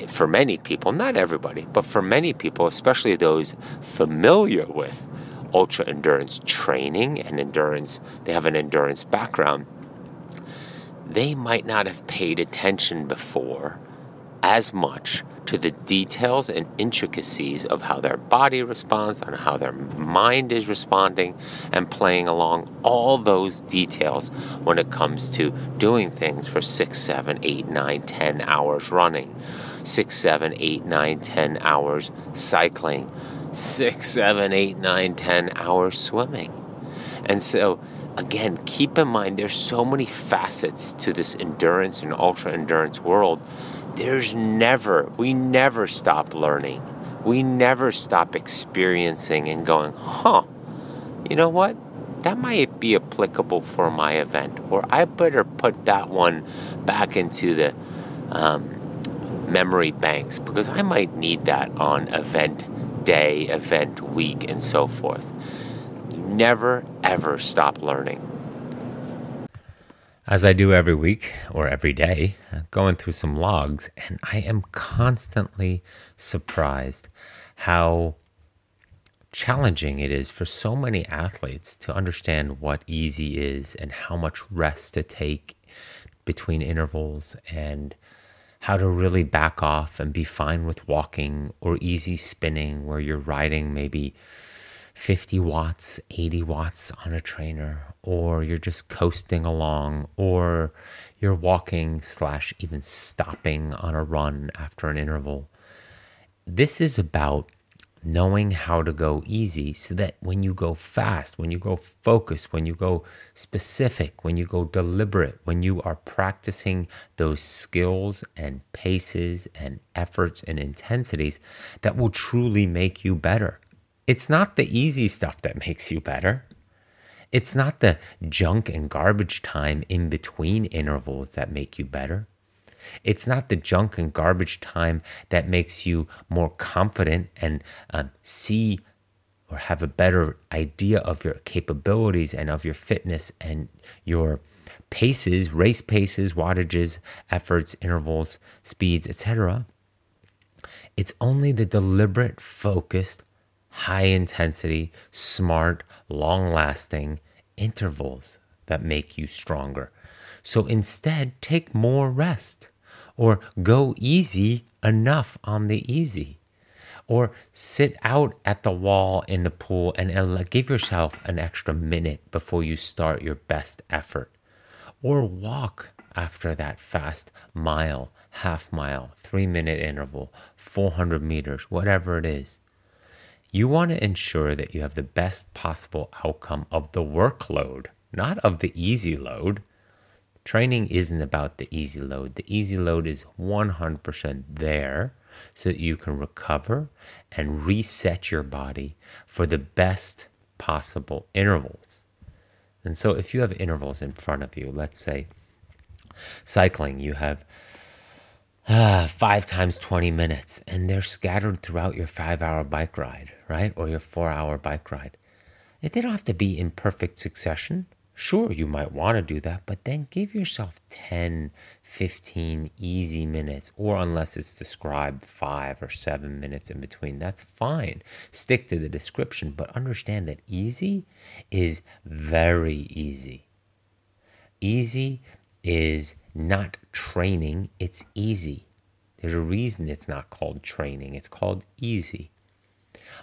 for many people, not everybody, but for many people, especially those familiar with ultra endurance training and endurance, they have an endurance background, they might not have paid attention before as much to the details and intricacies of how their body responds and how their mind is responding and playing along all those details when it comes to doing things for six, seven, eight, nine, ten hours running, six, seven, eight, nine, ten hours cycling, six, seven, eight, nine, ten hours swimming. And so, again, keep in mind there's so many facets to this endurance and ultra endurance world there's never, we never stop learning. We never stop experiencing and going, huh, you know what? That might be applicable for my event, or I better put that one back into the um, memory banks because I might need that on event day, event week, and so forth. Never ever stop learning. As I do every week or every day, uh, going through some logs, and I am constantly surprised how challenging it is for so many athletes to understand what easy is and how much rest to take between intervals and how to really back off and be fine with walking or easy spinning where you're riding maybe 50 watts, 80 watts on a trainer, or you're just coasting along, or you're walking slash even stopping on a run after an interval. This is about knowing how to go easy so that when you go fast, when you go focused, when you go specific, when you go deliberate, when you are practicing those skills and paces and efforts and intensities that will truly make you better. It's not the easy stuff that makes you better. It's not the junk and garbage time in between intervals that make you better. It's not the junk and garbage time that makes you more confident and um, see or have a better idea of your capabilities and of your fitness and your paces, race paces, wattages, efforts, intervals, speeds, etc. It's only the deliberate, focused high intensity, smart, long lasting intervals that make you stronger. So instead, take more rest or go easy enough on the easy. Or sit out at the wall in the pool and give yourself an extra minute before you start your best effort. Or walk after that fast mile, half mile, three minute interval, 400 meters, whatever it is. You want to ensure that you have the best possible outcome of the workload, not of the easy load. Training isn't about the easy load. The easy load is 100% there so that you can recover and reset your body for the best possible intervals. And so, if you have intervals in front of you, let's say cycling, you have Ah, five times 20 minutes, and they're scattered throughout your five hour bike ride, right? Or your four hour bike ride. They don't have to be in perfect succession, Sure, you might want to do that, but then give yourself 10, 15 easy minutes, or unless it's described five or seven minutes in between, that's fine. Stick to the description, but understand that easy is very easy. Easy is not training, it's easy. There's a reason it's not called training, it's called easy.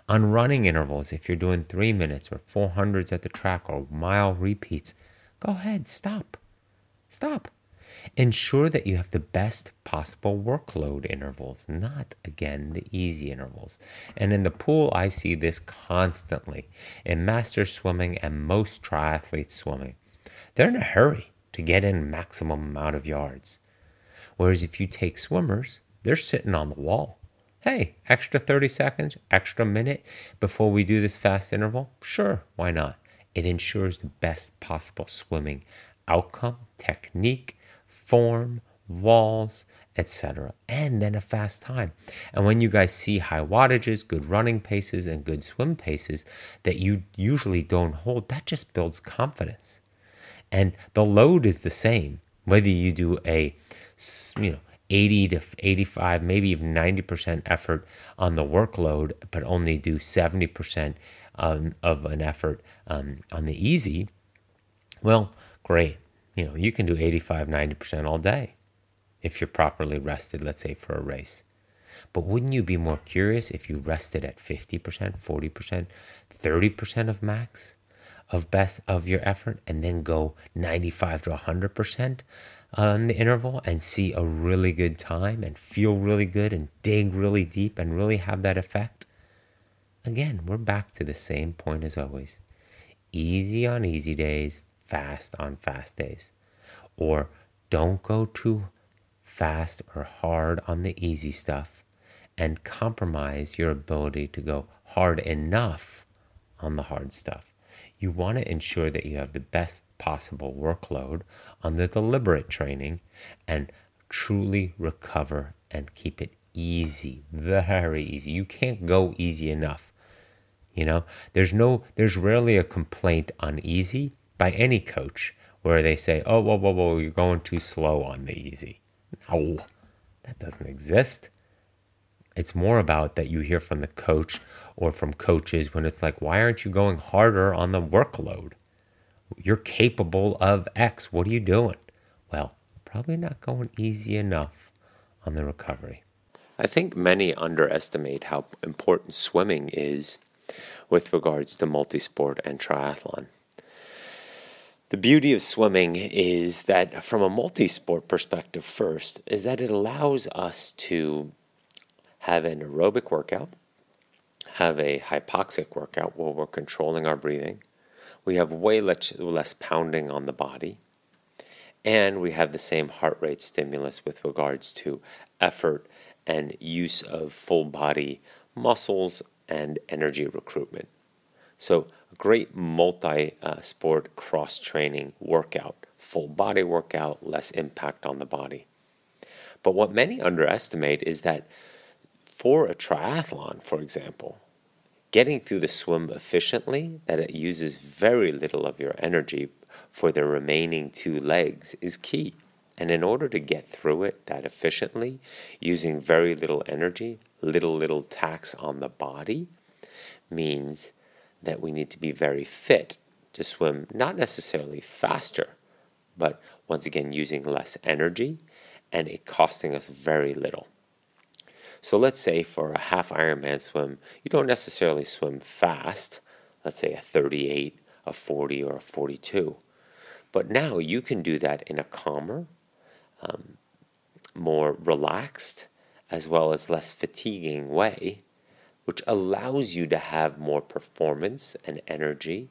On running intervals, if you're doing three minutes or 400s at the track or mile repeats, go ahead, stop. Stop. Ensure that you have the best possible workload intervals, not again the easy intervals. And in the pool, I see this constantly in master swimming and most triathletes swimming. They're in a hurry to get in maximum amount of yards. Whereas if you take swimmers, they're sitting on the wall hey, extra 30 seconds, extra minute before we do this fast interval? Sure, why not? It ensures the best possible swimming outcome, technique, form, walls, etc. And then a fast time. And when you guys see high wattages, good running paces, and good swim paces that you usually don't hold, that just builds confidence. And the load is the same, whether you do a you know 80 to 85, maybe even 90% effort on the workload, but only do 70% um, of an effort um, on the easy, well, great. You know, you can do 85, 90% all day if you're properly rested, let's say for a race. But wouldn't you be more curious if you rested at 50%, 40%, 30% of max? Of best of your effort and then go 95 to 100% on uh, the interval and see a really good time and feel really good and dig really deep and really have that effect. Again we're back to the same point as always. Easy on easy days fast on fast days. Or don't go too fast or hard on the easy stuff and compromise your ability to go hard enough on the hard stuff you want to ensure that you have the best possible workload on the deliberate training and truly recover and keep it easy, very easy. You can't go easy enough. You know, there's no, there's rarely a complaint on easy by any coach where they say, oh, whoa, whoa, whoa, you're going too slow on the easy. No, that doesn't exist. It's more about that you hear from the coach or from coaches when it's like, why aren't you going harder on the workload? You're capable of X. What are you doing? Well, probably not going easy enough on the recovery. I think many underestimate how important swimming is with regards to multisport and triathlon. The beauty of swimming is that, from a multisport perspective, first, is that it allows us to have an aerobic workout, have a hypoxic workout where we're controlling our breathing. We have way less, less pounding on the body. And we have the same heart rate stimulus with regards to effort and use of full body muscles and energy recruitment. So, a great multi uh, sport cross training workout, full body workout, less impact on the body. But what many underestimate is that for a triathlon, for example, getting through the swim efficiently, that it uses very little of your energy for the remaining two legs, is key. And in order to get through it that efficiently, using very little energy, little, little tax on the body, means that we need to be very fit to swim, not necessarily faster, but once again, using less energy and it costing us very little. So let's say for a half Ironman swim, you don't necessarily swim fast, let's say a 38, a 40, or a 42. But now you can do that in a calmer, um, more relaxed, as well as less fatiguing way, which allows you to have more performance and energy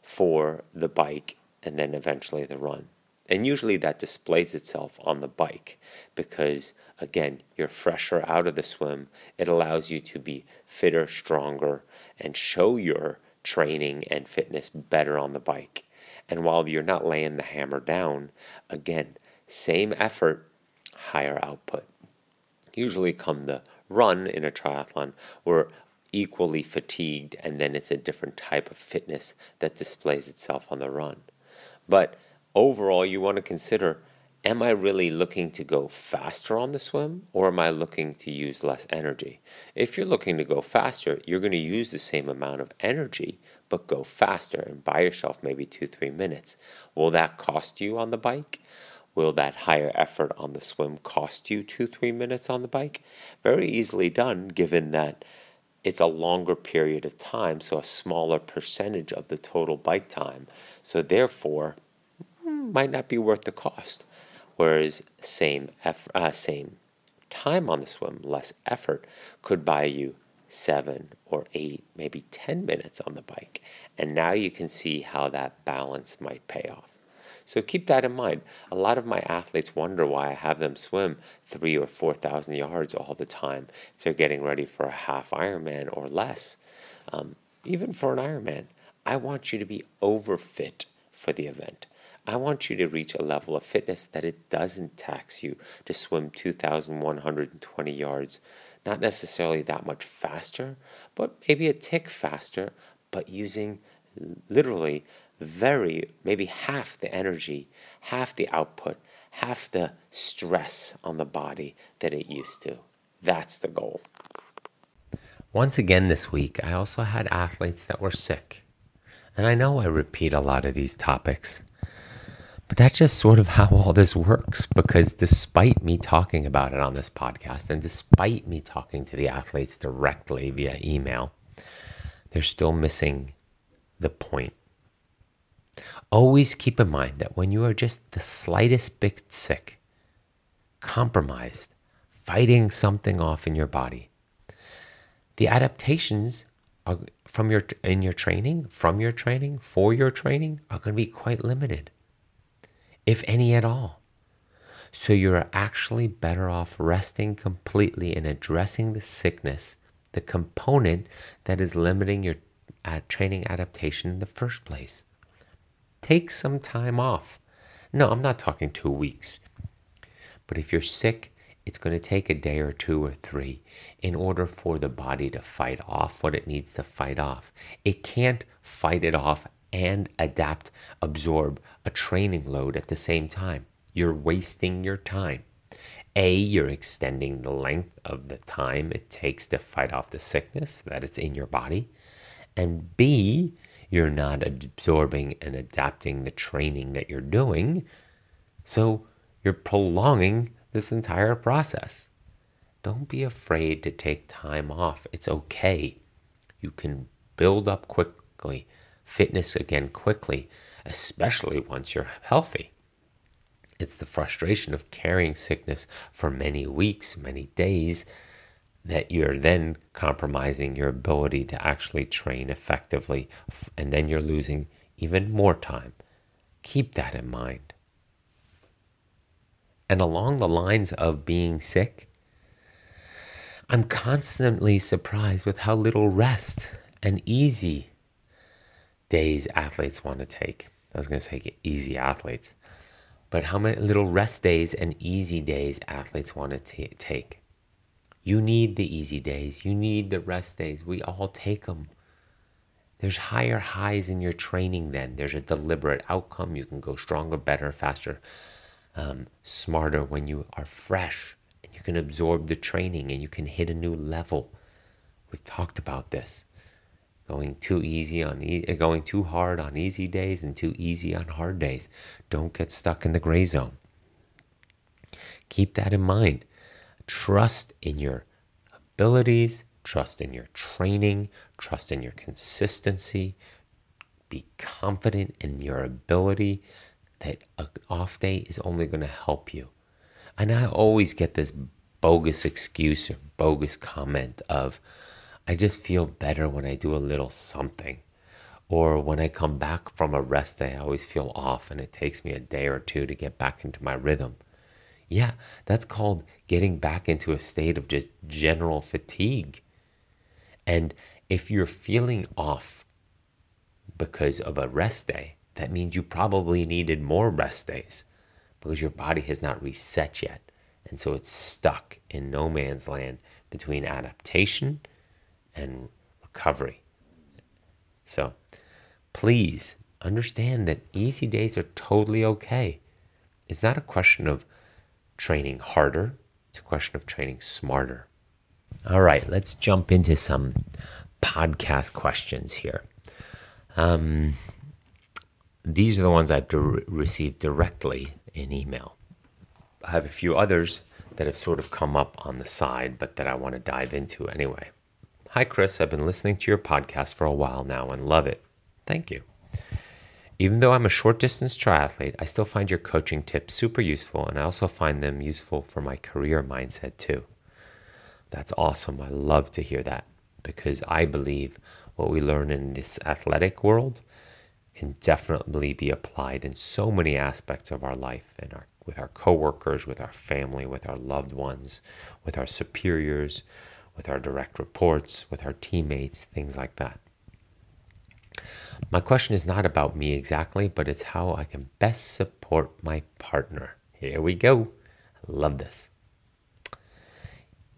for the bike and then eventually the run. And usually that displays itself on the bike because, again, you're fresher out of the swim. It allows you to be fitter, stronger, and show your training and fitness better on the bike. And while you're not laying the hammer down, again, same effort, higher output. Usually, come the run in a triathlon, we're equally fatigued, and then it's a different type of fitness that displays itself on the run. But overall, you want to consider am I really looking to go faster on the swim or am I looking to use less energy? If you're looking to go faster, you're going to use the same amount of energy but go faster and buy yourself maybe two, three minutes. Will that cost you on the bike? Will that higher effort on the swim cost you two, three minutes on the bike? Very easily done, given that it's a longer period of time, so a smaller percentage of the total bike time. So, therefore, might not be worth the cost. Whereas, same, uh, same time on the swim, less effort, could buy you seven or eight, maybe 10 minutes on the bike. And now you can see how that balance might pay off. So keep that in mind. A lot of my athletes wonder why I have them swim three or 4,000 yards all the time if they're getting ready for a half Ironman or less. Um, even for an Ironman, I want you to be overfit for the event. I want you to reach a level of fitness that it doesn't tax you to swim 2,120 yards. Not necessarily that much faster, but maybe a tick faster, but using literally very, maybe half the energy, half the output, half the stress on the body that it used to. That's the goal. Once again this week, I also had athletes that were sick. And I know I repeat a lot of these topics, but that's just sort of how all this works because despite me talking about it on this podcast and despite me talking to the athletes directly via email, they're still missing the point. Always keep in mind that when you are just the slightest bit sick, compromised, fighting something off in your body, the adaptations are from your in your training, from your training, for your training are going to be quite limited, if any at all. So you're actually better off resting completely and addressing the sickness, the component that is limiting your uh, training adaptation in the first place. Take some time off. No, I'm not talking two weeks. But if you're sick, it's going to take a day or two or three in order for the body to fight off what it needs to fight off. It can't fight it off and adapt, absorb a training load at the same time. You're wasting your time. A, you're extending the length of the time it takes to fight off the sickness that is in your body. And B, you're not absorbing and adapting the training that you're doing. So you're prolonging this entire process. Don't be afraid to take time off. It's okay. You can build up quickly, fitness again quickly, especially once you're healthy. It's the frustration of carrying sickness for many weeks, many days, that you're then compromising your ability to actually train effectively, and then you're losing even more time. Keep that in mind. And along the lines of being sick, I'm constantly surprised with how little rest and easy days athletes want to take. I was going to say easy athletes, but how many little rest days and easy days athletes want to t- take. You need the easy days. You need the rest days. We all take them. There's higher highs in your training then. There's a deliberate outcome. You can go stronger, better, faster, um, smarter when you are fresh and you can absorb the training and you can hit a new level. We've talked about this. Going too easy on e- eh, going too hard on easy days and too easy on hard days. Don't get stuck in the gray zone. Keep that in mind. Trust in your abilities, trust in your training, trust in your consistency. Be confident in your ability that an off day is only going to help you. And I always get this bogus excuse or bogus comment of, I just feel better when I do a little something. Or when I come back from a rest day, I always feel off and it takes me a day or two to get back into my rhythm. Yeah, that's called getting back into a state of just general fatigue. And if you're feeling off because of a rest day, that means you probably needed more rest days because your body has not reset yet. And so it's stuck in no man's land between adaptation and recovery. So please understand that easy days are totally okay. It's not a question of training harder, it's a question of training smarter. All right, let's jump into some podcast questions here. Um, these are the ones I've di- received directly in email. I have a few others that have sort of come up on the side, but that I want to dive into anyway. Hi, Chris. I've been listening to your podcast for a while now and love it. Thank you. Even though I'm a short distance triathlete, I still find your coaching tips super useful, and I also find them useful for my career mindset too. That's awesome. I love to hear that because I believe what we learn in this athletic world can definitely be applied in so many aspects of our life and our with our coworkers, with our family, with our loved ones, with our superiors, with our direct reports, with our teammates, things like that. My question is not about me exactly, but it's how I can best support my partner. Here we go. I love this.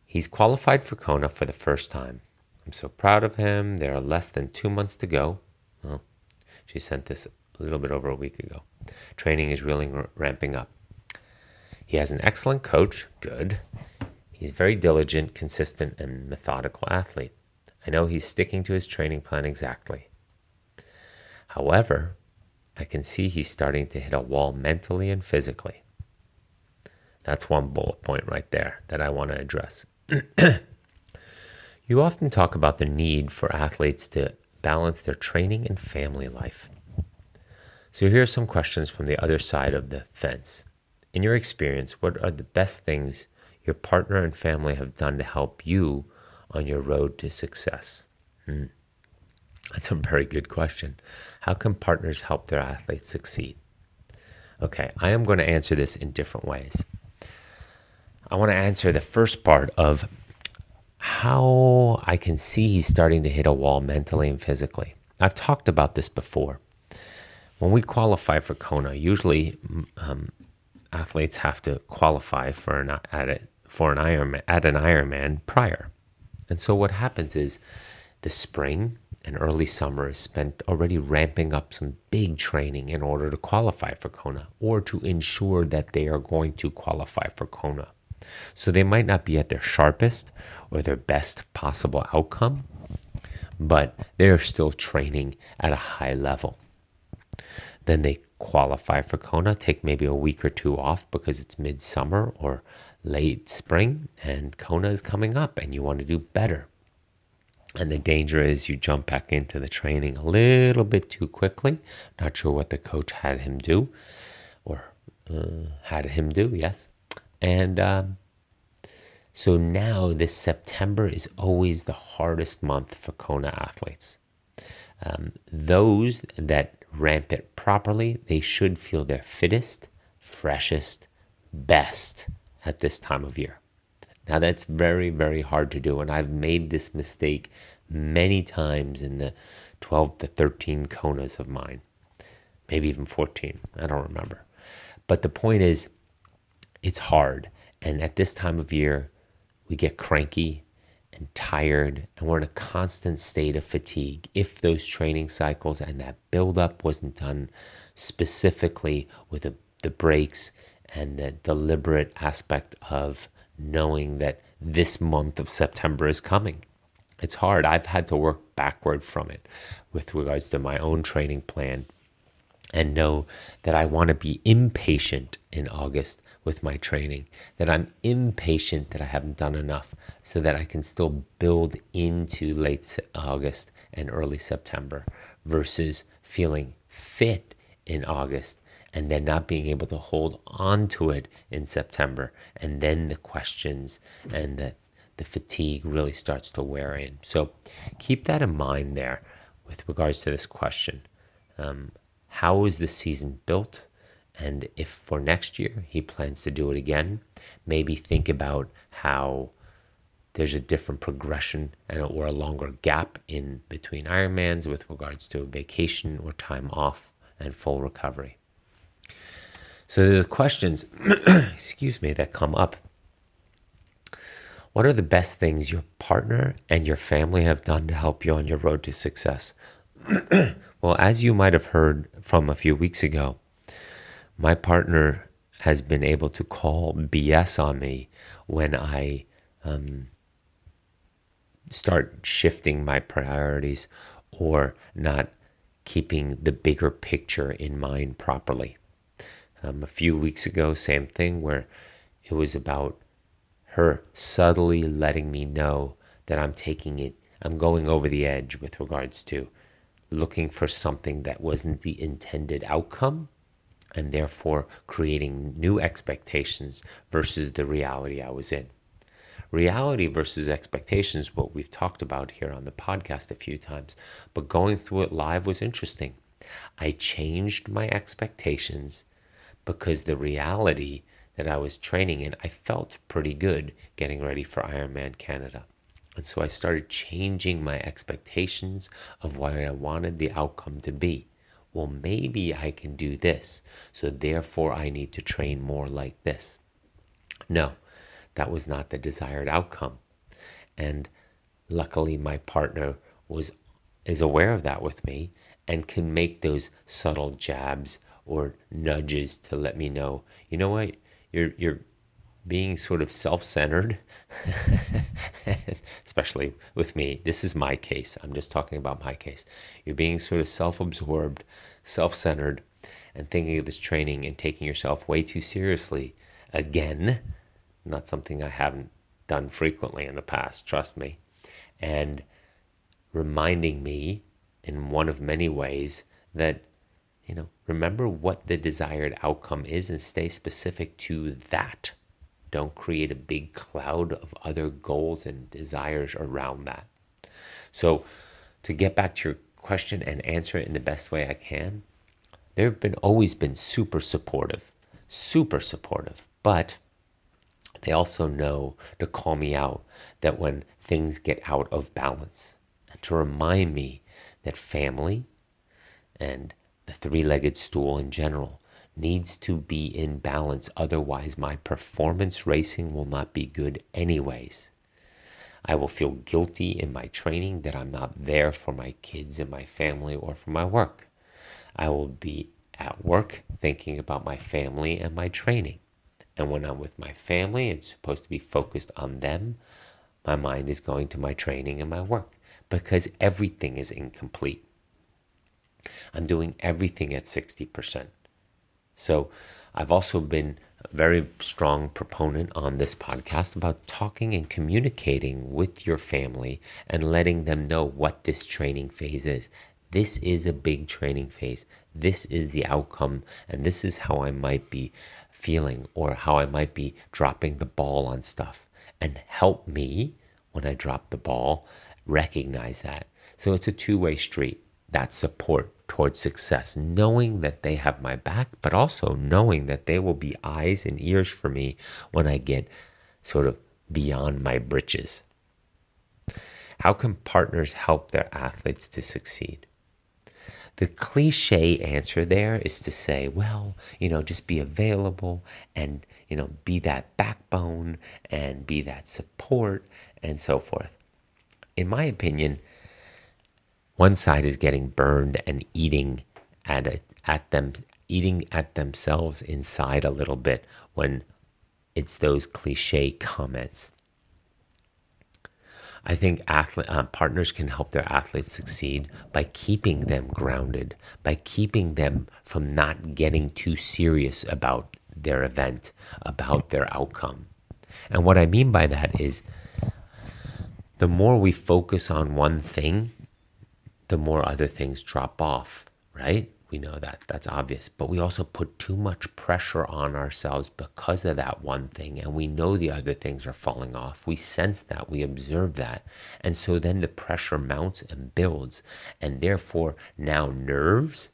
He's qualified for Kona for the first time. I'm so proud of him. There are less than two months to go. Well, she sent this a little bit over a week ago. Training is really ramping up. He has an excellent coach. Good. He's very diligent, consistent, and methodical athlete. I know he's sticking to his training plan exactly. However, I can see he's starting to hit a wall mentally and physically. That's one bullet point right there that I want to address. you often talk about the need for athletes to balance their training and family life. So, here are some questions from the other side of the fence. In your experience, what are the best things your partner and family have done to help you on your road to success? Hmm. That's a very good question. How can partners help their athletes succeed? Okay, I am going to answer this in different ways. I want to answer the first part of how I can see he's starting to hit a wall mentally and physically. I've talked about this before. When we qualify for Kona, usually um, athletes have to qualify for an at a, for an Ironman at an Ironman prior, and so what happens is the spring and early summer is spent already ramping up some big training in order to qualify for Kona or to ensure that they are going to qualify for Kona. So they might not be at their sharpest or their best possible outcome, but they're still training at a high level. Then they qualify for Kona, take maybe a week or two off because it's midsummer or late spring and Kona is coming up and you want to do better. And the danger is you jump back into the training a little bit too quickly. Not sure what the coach had him do or uh, had him do, yes. And um, so now this September is always the hardest month for Kona athletes. Um, those that ramp it properly, they should feel their fittest, freshest, best at this time of year. Now, that's very, very hard to do. And I've made this mistake many times in the 12 to 13 Konas of mine, maybe even 14. I don't remember. But the point is, it's hard. And at this time of year, we get cranky and tired, and we're in a constant state of fatigue if those training cycles and that buildup wasn't done specifically with the, the breaks and the deliberate aspect of knowing that this month of September is coming. It's hard. I've had to work backward from it with regards to my own training plan and know that I want to be impatient in August with my training, that I'm impatient that I haven't done enough so that I can still build into late August and early September versus feeling fit in August and then not being able to hold on to it in September. And then the questions and the, the fatigue really starts to wear in. So keep that in mind there with regards to this question. Um, how is the season built? And if for next year he plans to do it again, maybe think about how there's a different progression and or a longer gap in between Ironmans with regards to vacation or time off and full recovery. So the questions, excuse me, that come up. What are the best things your partner and your family have done to help you on your road to success? Well, as you might have heard from a few weeks ago, my partner has been able to call BS on me when I um, start shifting my priorities or not keeping the bigger picture in mind properly. Um, a few weeks ago, same thing where it was about her subtly letting me know that I'm taking it, I'm going over the edge with regards to looking for something that wasn't the intended outcome and therefore creating new expectations versus the reality I was in. Reality versus expectations, what we've talked about here on the podcast a few times, but going through it live was interesting. I changed my expectations because the reality that I was training in, I felt pretty good getting ready for Ironman Canada. And so I started changing my expectations of what I wanted the outcome to be. Well, maybe I can do this, so therefore I need to train more like this. No, that was not the desired outcome. And luckily my partner was is aware of that with me and can make those subtle jabs or nudges to let me know, you know what, you're you're being sort of self-centered. Especially with me. This is my case. I'm just talking about my case. You're being sort of self-absorbed self-centered and thinking of this training and taking yourself way too seriously again. Not something i haven't done frequently in the past trust me. And reminding me in one of many ways that you know remember what the desired outcome is and stay specific to that don't create a big cloud of other goals and desires around that. So, to get back to your question and answer it in the best way I can, there have been always been super supportive, super supportive, but they also know to call me out that when things get out of balance and to remind me that family and the three legged stool in general needs to be in balance. Otherwise, my performance racing will not be good, anyways. I will feel guilty in my training that I'm not there for my kids and my family or for my work. I will be at work thinking about my family and my training. And when I'm with my family and supposed to be focused on them, my mind is going to my training and my work because everything is incomplete. I'm doing everything at 60%. So I've also been a very strong proponent on this podcast about talking and communicating with your family and letting them know what this training phase is. This is a big training phase. This is the outcome, and this is how I might be feeling or how I might be dropping the ball on stuff. And help me when I drop the ball recognize that. So it's a two way street that support towards success, knowing that they have my back, but also knowing that they will be eyes and ears for me when I get sort of beyond my britches. How can partners help their athletes to succeed? The cliche answer there is to say, well, you know, just be available and, you know, be that backbone and be that support and so forth. In my opinion, one side is getting burned and eating at it, at them eating at themselves inside a little bit when it's those cliche comments. I think athlete, uh, partners can help their athletes succeed by keeping them grounded, by keeping them from not getting too serious about their event, about their outcome. And what I mean by that is the more we focus on one thing, the more other things drop off, right? We know that. That's obvious. But we also put too much pressure on ourselves because of that one thing. And we know the other things are falling off. We sense that. We observe that. And so then the pressure mounts and builds. And therefore, now nerves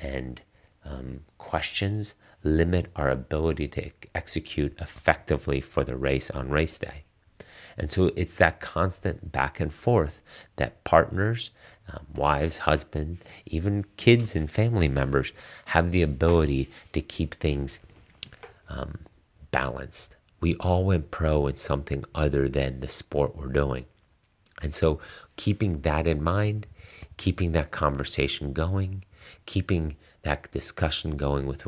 and um, questions limit our ability to execute effectively for the race on race day. And so it's that constant back and forth that partners um, wives, husband, even kids and family members have the ability to keep things um, balanced. We all went pro in something other than the sport we're doing. And so, keeping that in mind, keeping that conversation going, keeping that discussion going with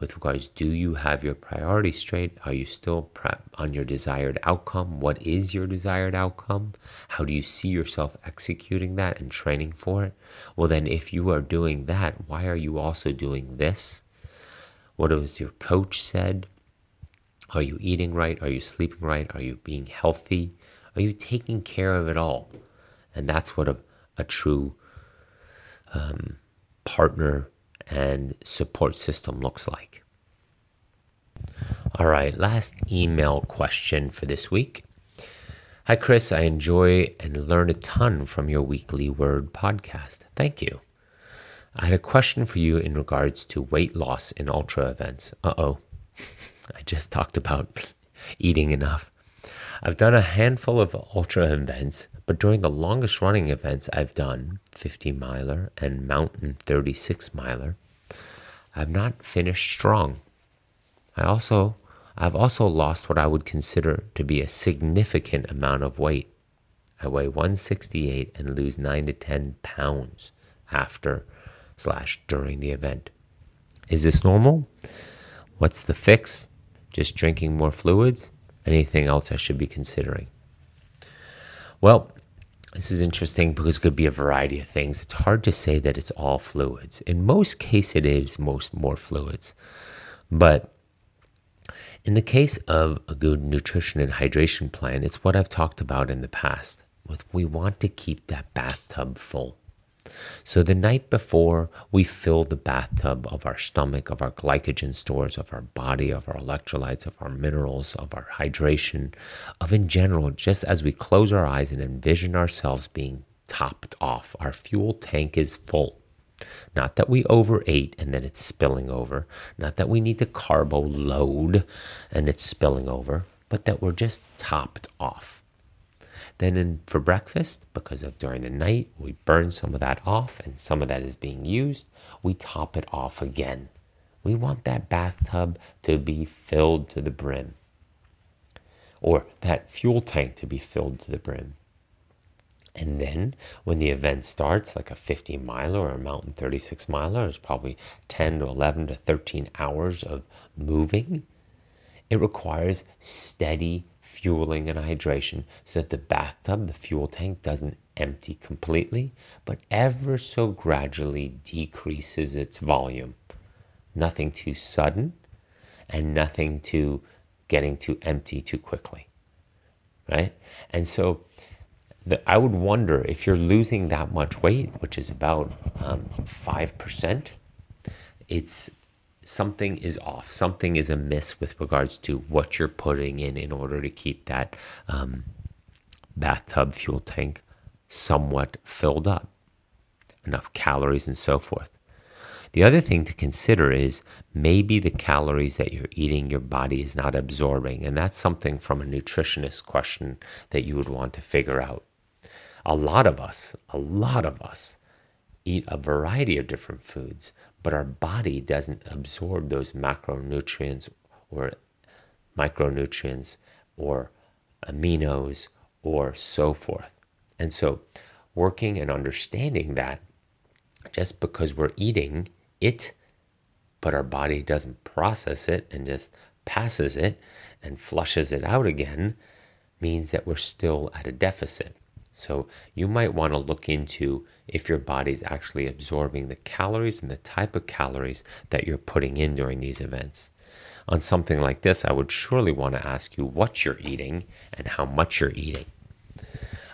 with regards do you have your priorities straight? Are you still on your desired outcome? What is your desired outcome? How do you see yourself executing that and training for it? Well then if you are doing that why are you also doing this? What has your coach said? Are you eating right? Are you sleeping right? Are you being healthy? Are you taking care of it all? And that's what a, a true um, partner and support system looks like. All right, last email question for this week. Hi, Chris. I enjoy and learn a ton from your weekly word podcast. Thank you. I had a question for you in regards to weight loss in ultra events. Uh oh. I just talked about eating enough. I've done a handful of ultra events, but during the longest running events I've done, 50 miler and mountain 36 miler, I've not finished strong. I also I've also lost what I would consider to be a significant amount of weight. I weigh 168 and lose 9 to 10 pounds after slash during the event. Is this normal? What's the fix? Just drinking more fluids? Anything else I should be considering? Well, this is interesting because it could be a variety of things. It's hard to say that it's all fluids. In most cases, it is most more fluids. But in the case of a good nutrition and hydration plan, it's what I've talked about in the past. With we want to keep that bathtub full. So the night before, we fill the bathtub of our stomach, of our glycogen stores, of our body, of our electrolytes, of our minerals, of our hydration, of in general, just as we close our eyes and envision ourselves being topped off. Our fuel tank is full. Not that we overate and then it's spilling over, not that we need to carbo load and it's spilling over, but that we're just topped off. Then in, for breakfast, because of during the night, we burn some of that off and some of that is being used, we top it off again. We want that bathtub to be filled to the brim or that fuel tank to be filled to the brim. And then when the event starts, like a 50 miler or a mountain 36 miler, is probably 10 to 11 to 13 hours of moving. It requires steady fueling and hydration so that the bathtub, the fuel tank, doesn't empty completely, but ever so gradually decreases its volume. Nothing too sudden and nothing too getting too empty too quickly. Right? And so the, I would wonder if you're losing that much weight, which is about um, 5%, it's something is off, something is amiss with regards to what you're putting in in order to keep that um, bathtub fuel tank somewhat filled up, enough calories and so forth. The other thing to consider is maybe the calories that you're eating your body is not absorbing. And that's something from a nutritionist question that you would want to figure out. A lot of us, a lot of us eat a variety of different foods, but our body doesn't absorb those macronutrients or micronutrients or aminos or so forth. And so, working and understanding that just because we're eating it, but our body doesn't process it and just passes it and flushes it out again, means that we're still at a deficit. So you might want to look into if your body's actually absorbing the calories and the type of calories that you're putting in during these events. On something like this, I would surely want to ask you what you're eating and how much you're eating.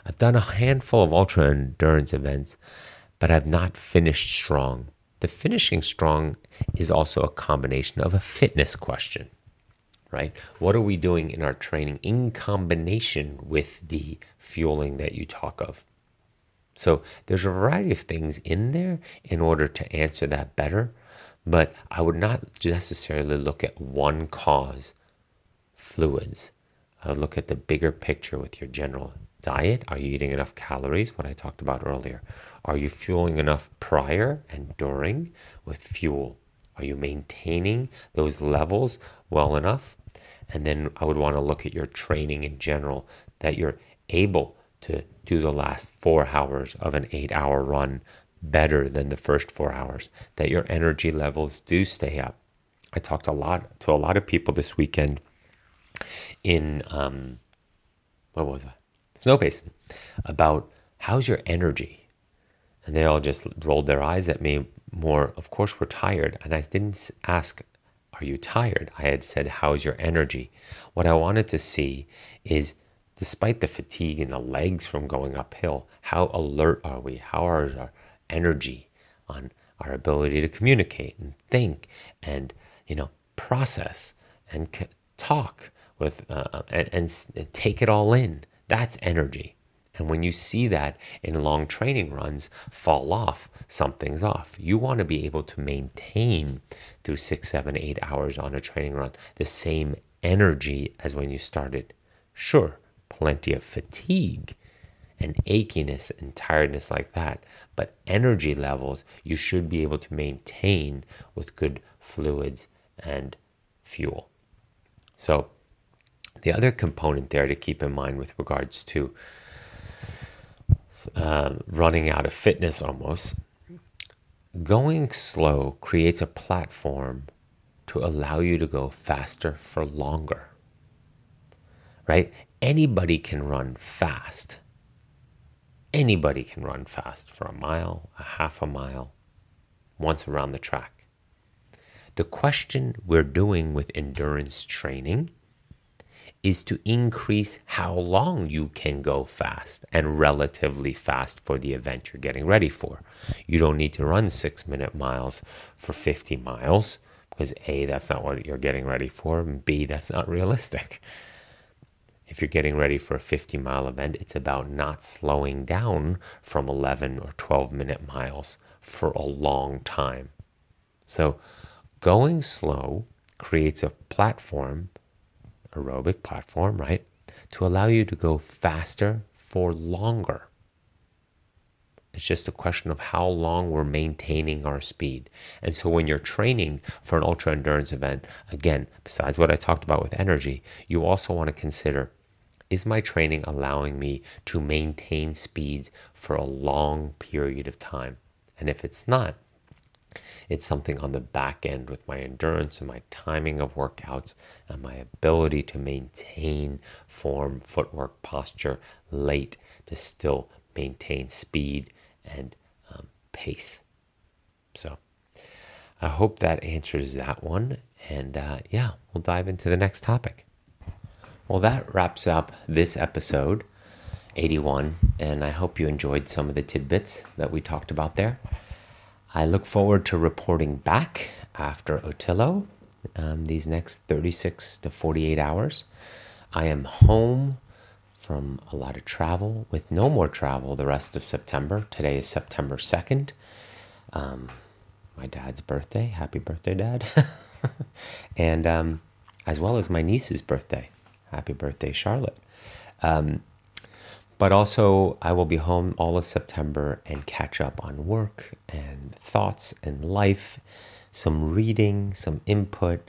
I've done a handful of ultra endurance events, but I've not finished strong. The finishing strong is also a combination of a fitness question right? What are we doing in our training in combination with the fueling that you talk of? So there's a variety of things in there in order to answer that better, but I would not necessarily look at one cause, fluids. I would look at the bigger picture with your general diet. Are you eating enough calories? What I talked about earlier. Are you fueling enough prior and during with fuel? Are you maintaining those levels well enough? And then I would want to look at your training in general, that you're able to do the last four hours of an eight hour run better than the first four hours, that your energy levels do stay up. I talked a lot to a lot of people this weekend in, um, what was I? Snowbasin about how's your energy? And they all just rolled their eyes at me more. Of course, we're tired. And I didn't ask, Are you tired? I had said, How's your energy? What I wanted to see is, despite the fatigue in the legs from going uphill, how alert are we? How are our energy on our ability to communicate and think and, you know, process and c- talk with uh, and, and take it all in? That's energy. And when you see that in long training runs fall off, something's off. You want to be able to maintain through six, seven, eight hours on a training run the same energy as when you started. Sure, plenty of fatigue and achiness and tiredness like that, but energy levels you should be able to maintain with good fluids and fuel. So, the other component there to keep in mind with regards to um, running out of fitness almost, going slow creates a platform to allow you to go faster for longer. Right? Anybody can run fast. Anybody can run fast for a mile, a half a mile, once around the track. The question we're doing with endurance training is to increase how long you can go fast and relatively fast for the event you're getting ready for. You don't need to run six minute miles for 50 miles because A, that's not what you're getting ready for, and B, that's not realistic. If you're getting ready for a 50 mile event, it's about not slowing down from 11 or 12 minute miles for a long time. So, going slow creates a platform aerobic platform, right? To allow you to go faster for longer. It's just a question of how long we're maintaining our speed. And so when you're training for an ultra endurance event, again, besides what I talked about with energy, you also want to consider is my training allowing me to maintain speeds for a long period of time? And if it's not, it's something on the back end with my endurance and my timing of workouts and my ability to maintain form, footwork, posture late to still maintain speed and um, pace. So I hope that answers that one. And uh, yeah, we'll dive into the next topic. Well, that wraps up this episode 81. And I hope you enjoyed some of the tidbits that we talked about there. I look forward to reporting back after Otillo um, these next 36 to 48 hours. I am home from a lot of travel with no more travel the rest of September. Today is September 2nd. Um, my dad's birthday. Happy birthday, Dad. and um, as well as my niece's birthday. Happy birthday, Charlotte. Um, but also, I will be home all of September and catch up on work and thoughts and life, some reading, some input.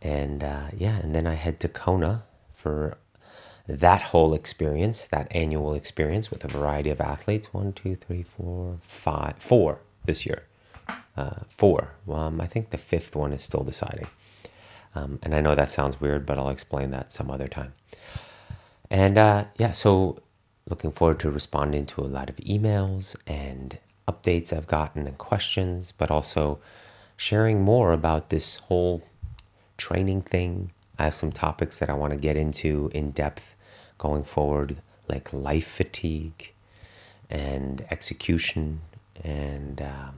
And uh, yeah, and then I head to Kona for that whole experience, that annual experience with a variety of athletes. One, two, three, four, five, four this year. Uh, four. Um, I think the fifth one is still deciding. Um, and I know that sounds weird, but I'll explain that some other time. And uh, yeah, so looking forward to responding to a lot of emails and updates I've gotten and questions, but also sharing more about this whole training thing. I have some topics that I want to get into in depth going forward, like life fatigue and execution and um,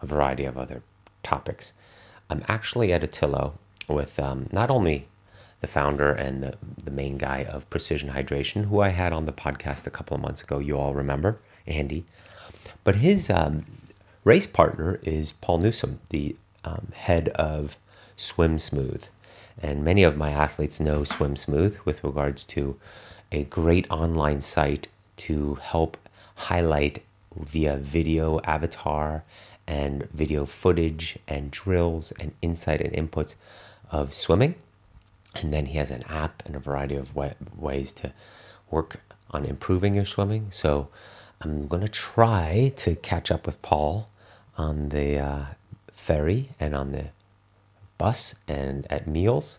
a variety of other topics. I'm actually at Otillo with um, not only the founder and the, the main guy of Precision Hydration, who I had on the podcast a couple of months ago. You all remember, Andy. But his um, race partner is Paul Newsome, the um, head of Swim Smooth. And many of my athletes know Swim Smooth with regards to a great online site to help highlight via video avatar and video footage and drills and insight and inputs of swimming and then he has an app and a variety of ways to work on improving your swimming. So I'm going to try to catch up with Paul on the uh, ferry and on the bus and at meals.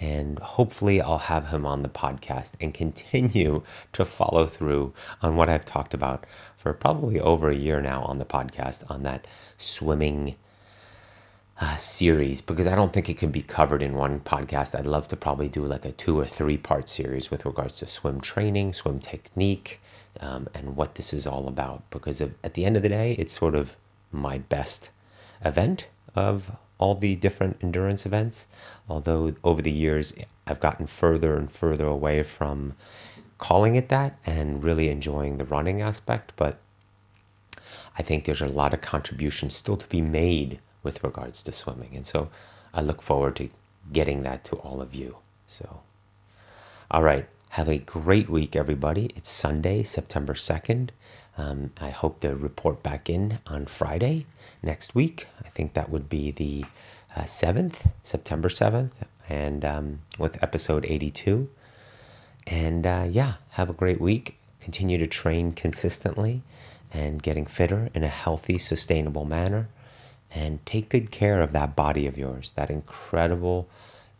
And hopefully, I'll have him on the podcast and continue to follow through on what I've talked about for probably over a year now on the podcast on that swimming uh, series because I don't think it can be covered in one podcast. I'd love to probably do like a two or three part series with regards to swim training, swim technique, um, and what this is all about. Because at the end of the day, it's sort of my best event of all the different endurance events. Although over the years, I've gotten further and further away from calling it that and really enjoying the running aspect. But I think there's a lot of contributions still to be made with regards to swimming. And so I look forward to getting that to all of you. So, all right. Have a great week, everybody. It's Sunday, September 2nd. Um, I hope to report back in on Friday next week. I think that would be the uh, 7th, September 7th, and um, with episode 82. And uh, yeah, have a great week. Continue to train consistently and getting fitter in a healthy, sustainable manner and take good care of that body of yours, that incredible,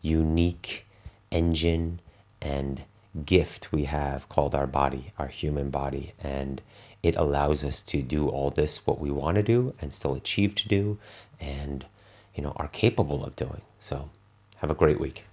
unique engine and gift we have called our body, our human body. And it allows us to do all this, what we want to do, and still achieve to do, and, you know, are capable of doing. So have a great week.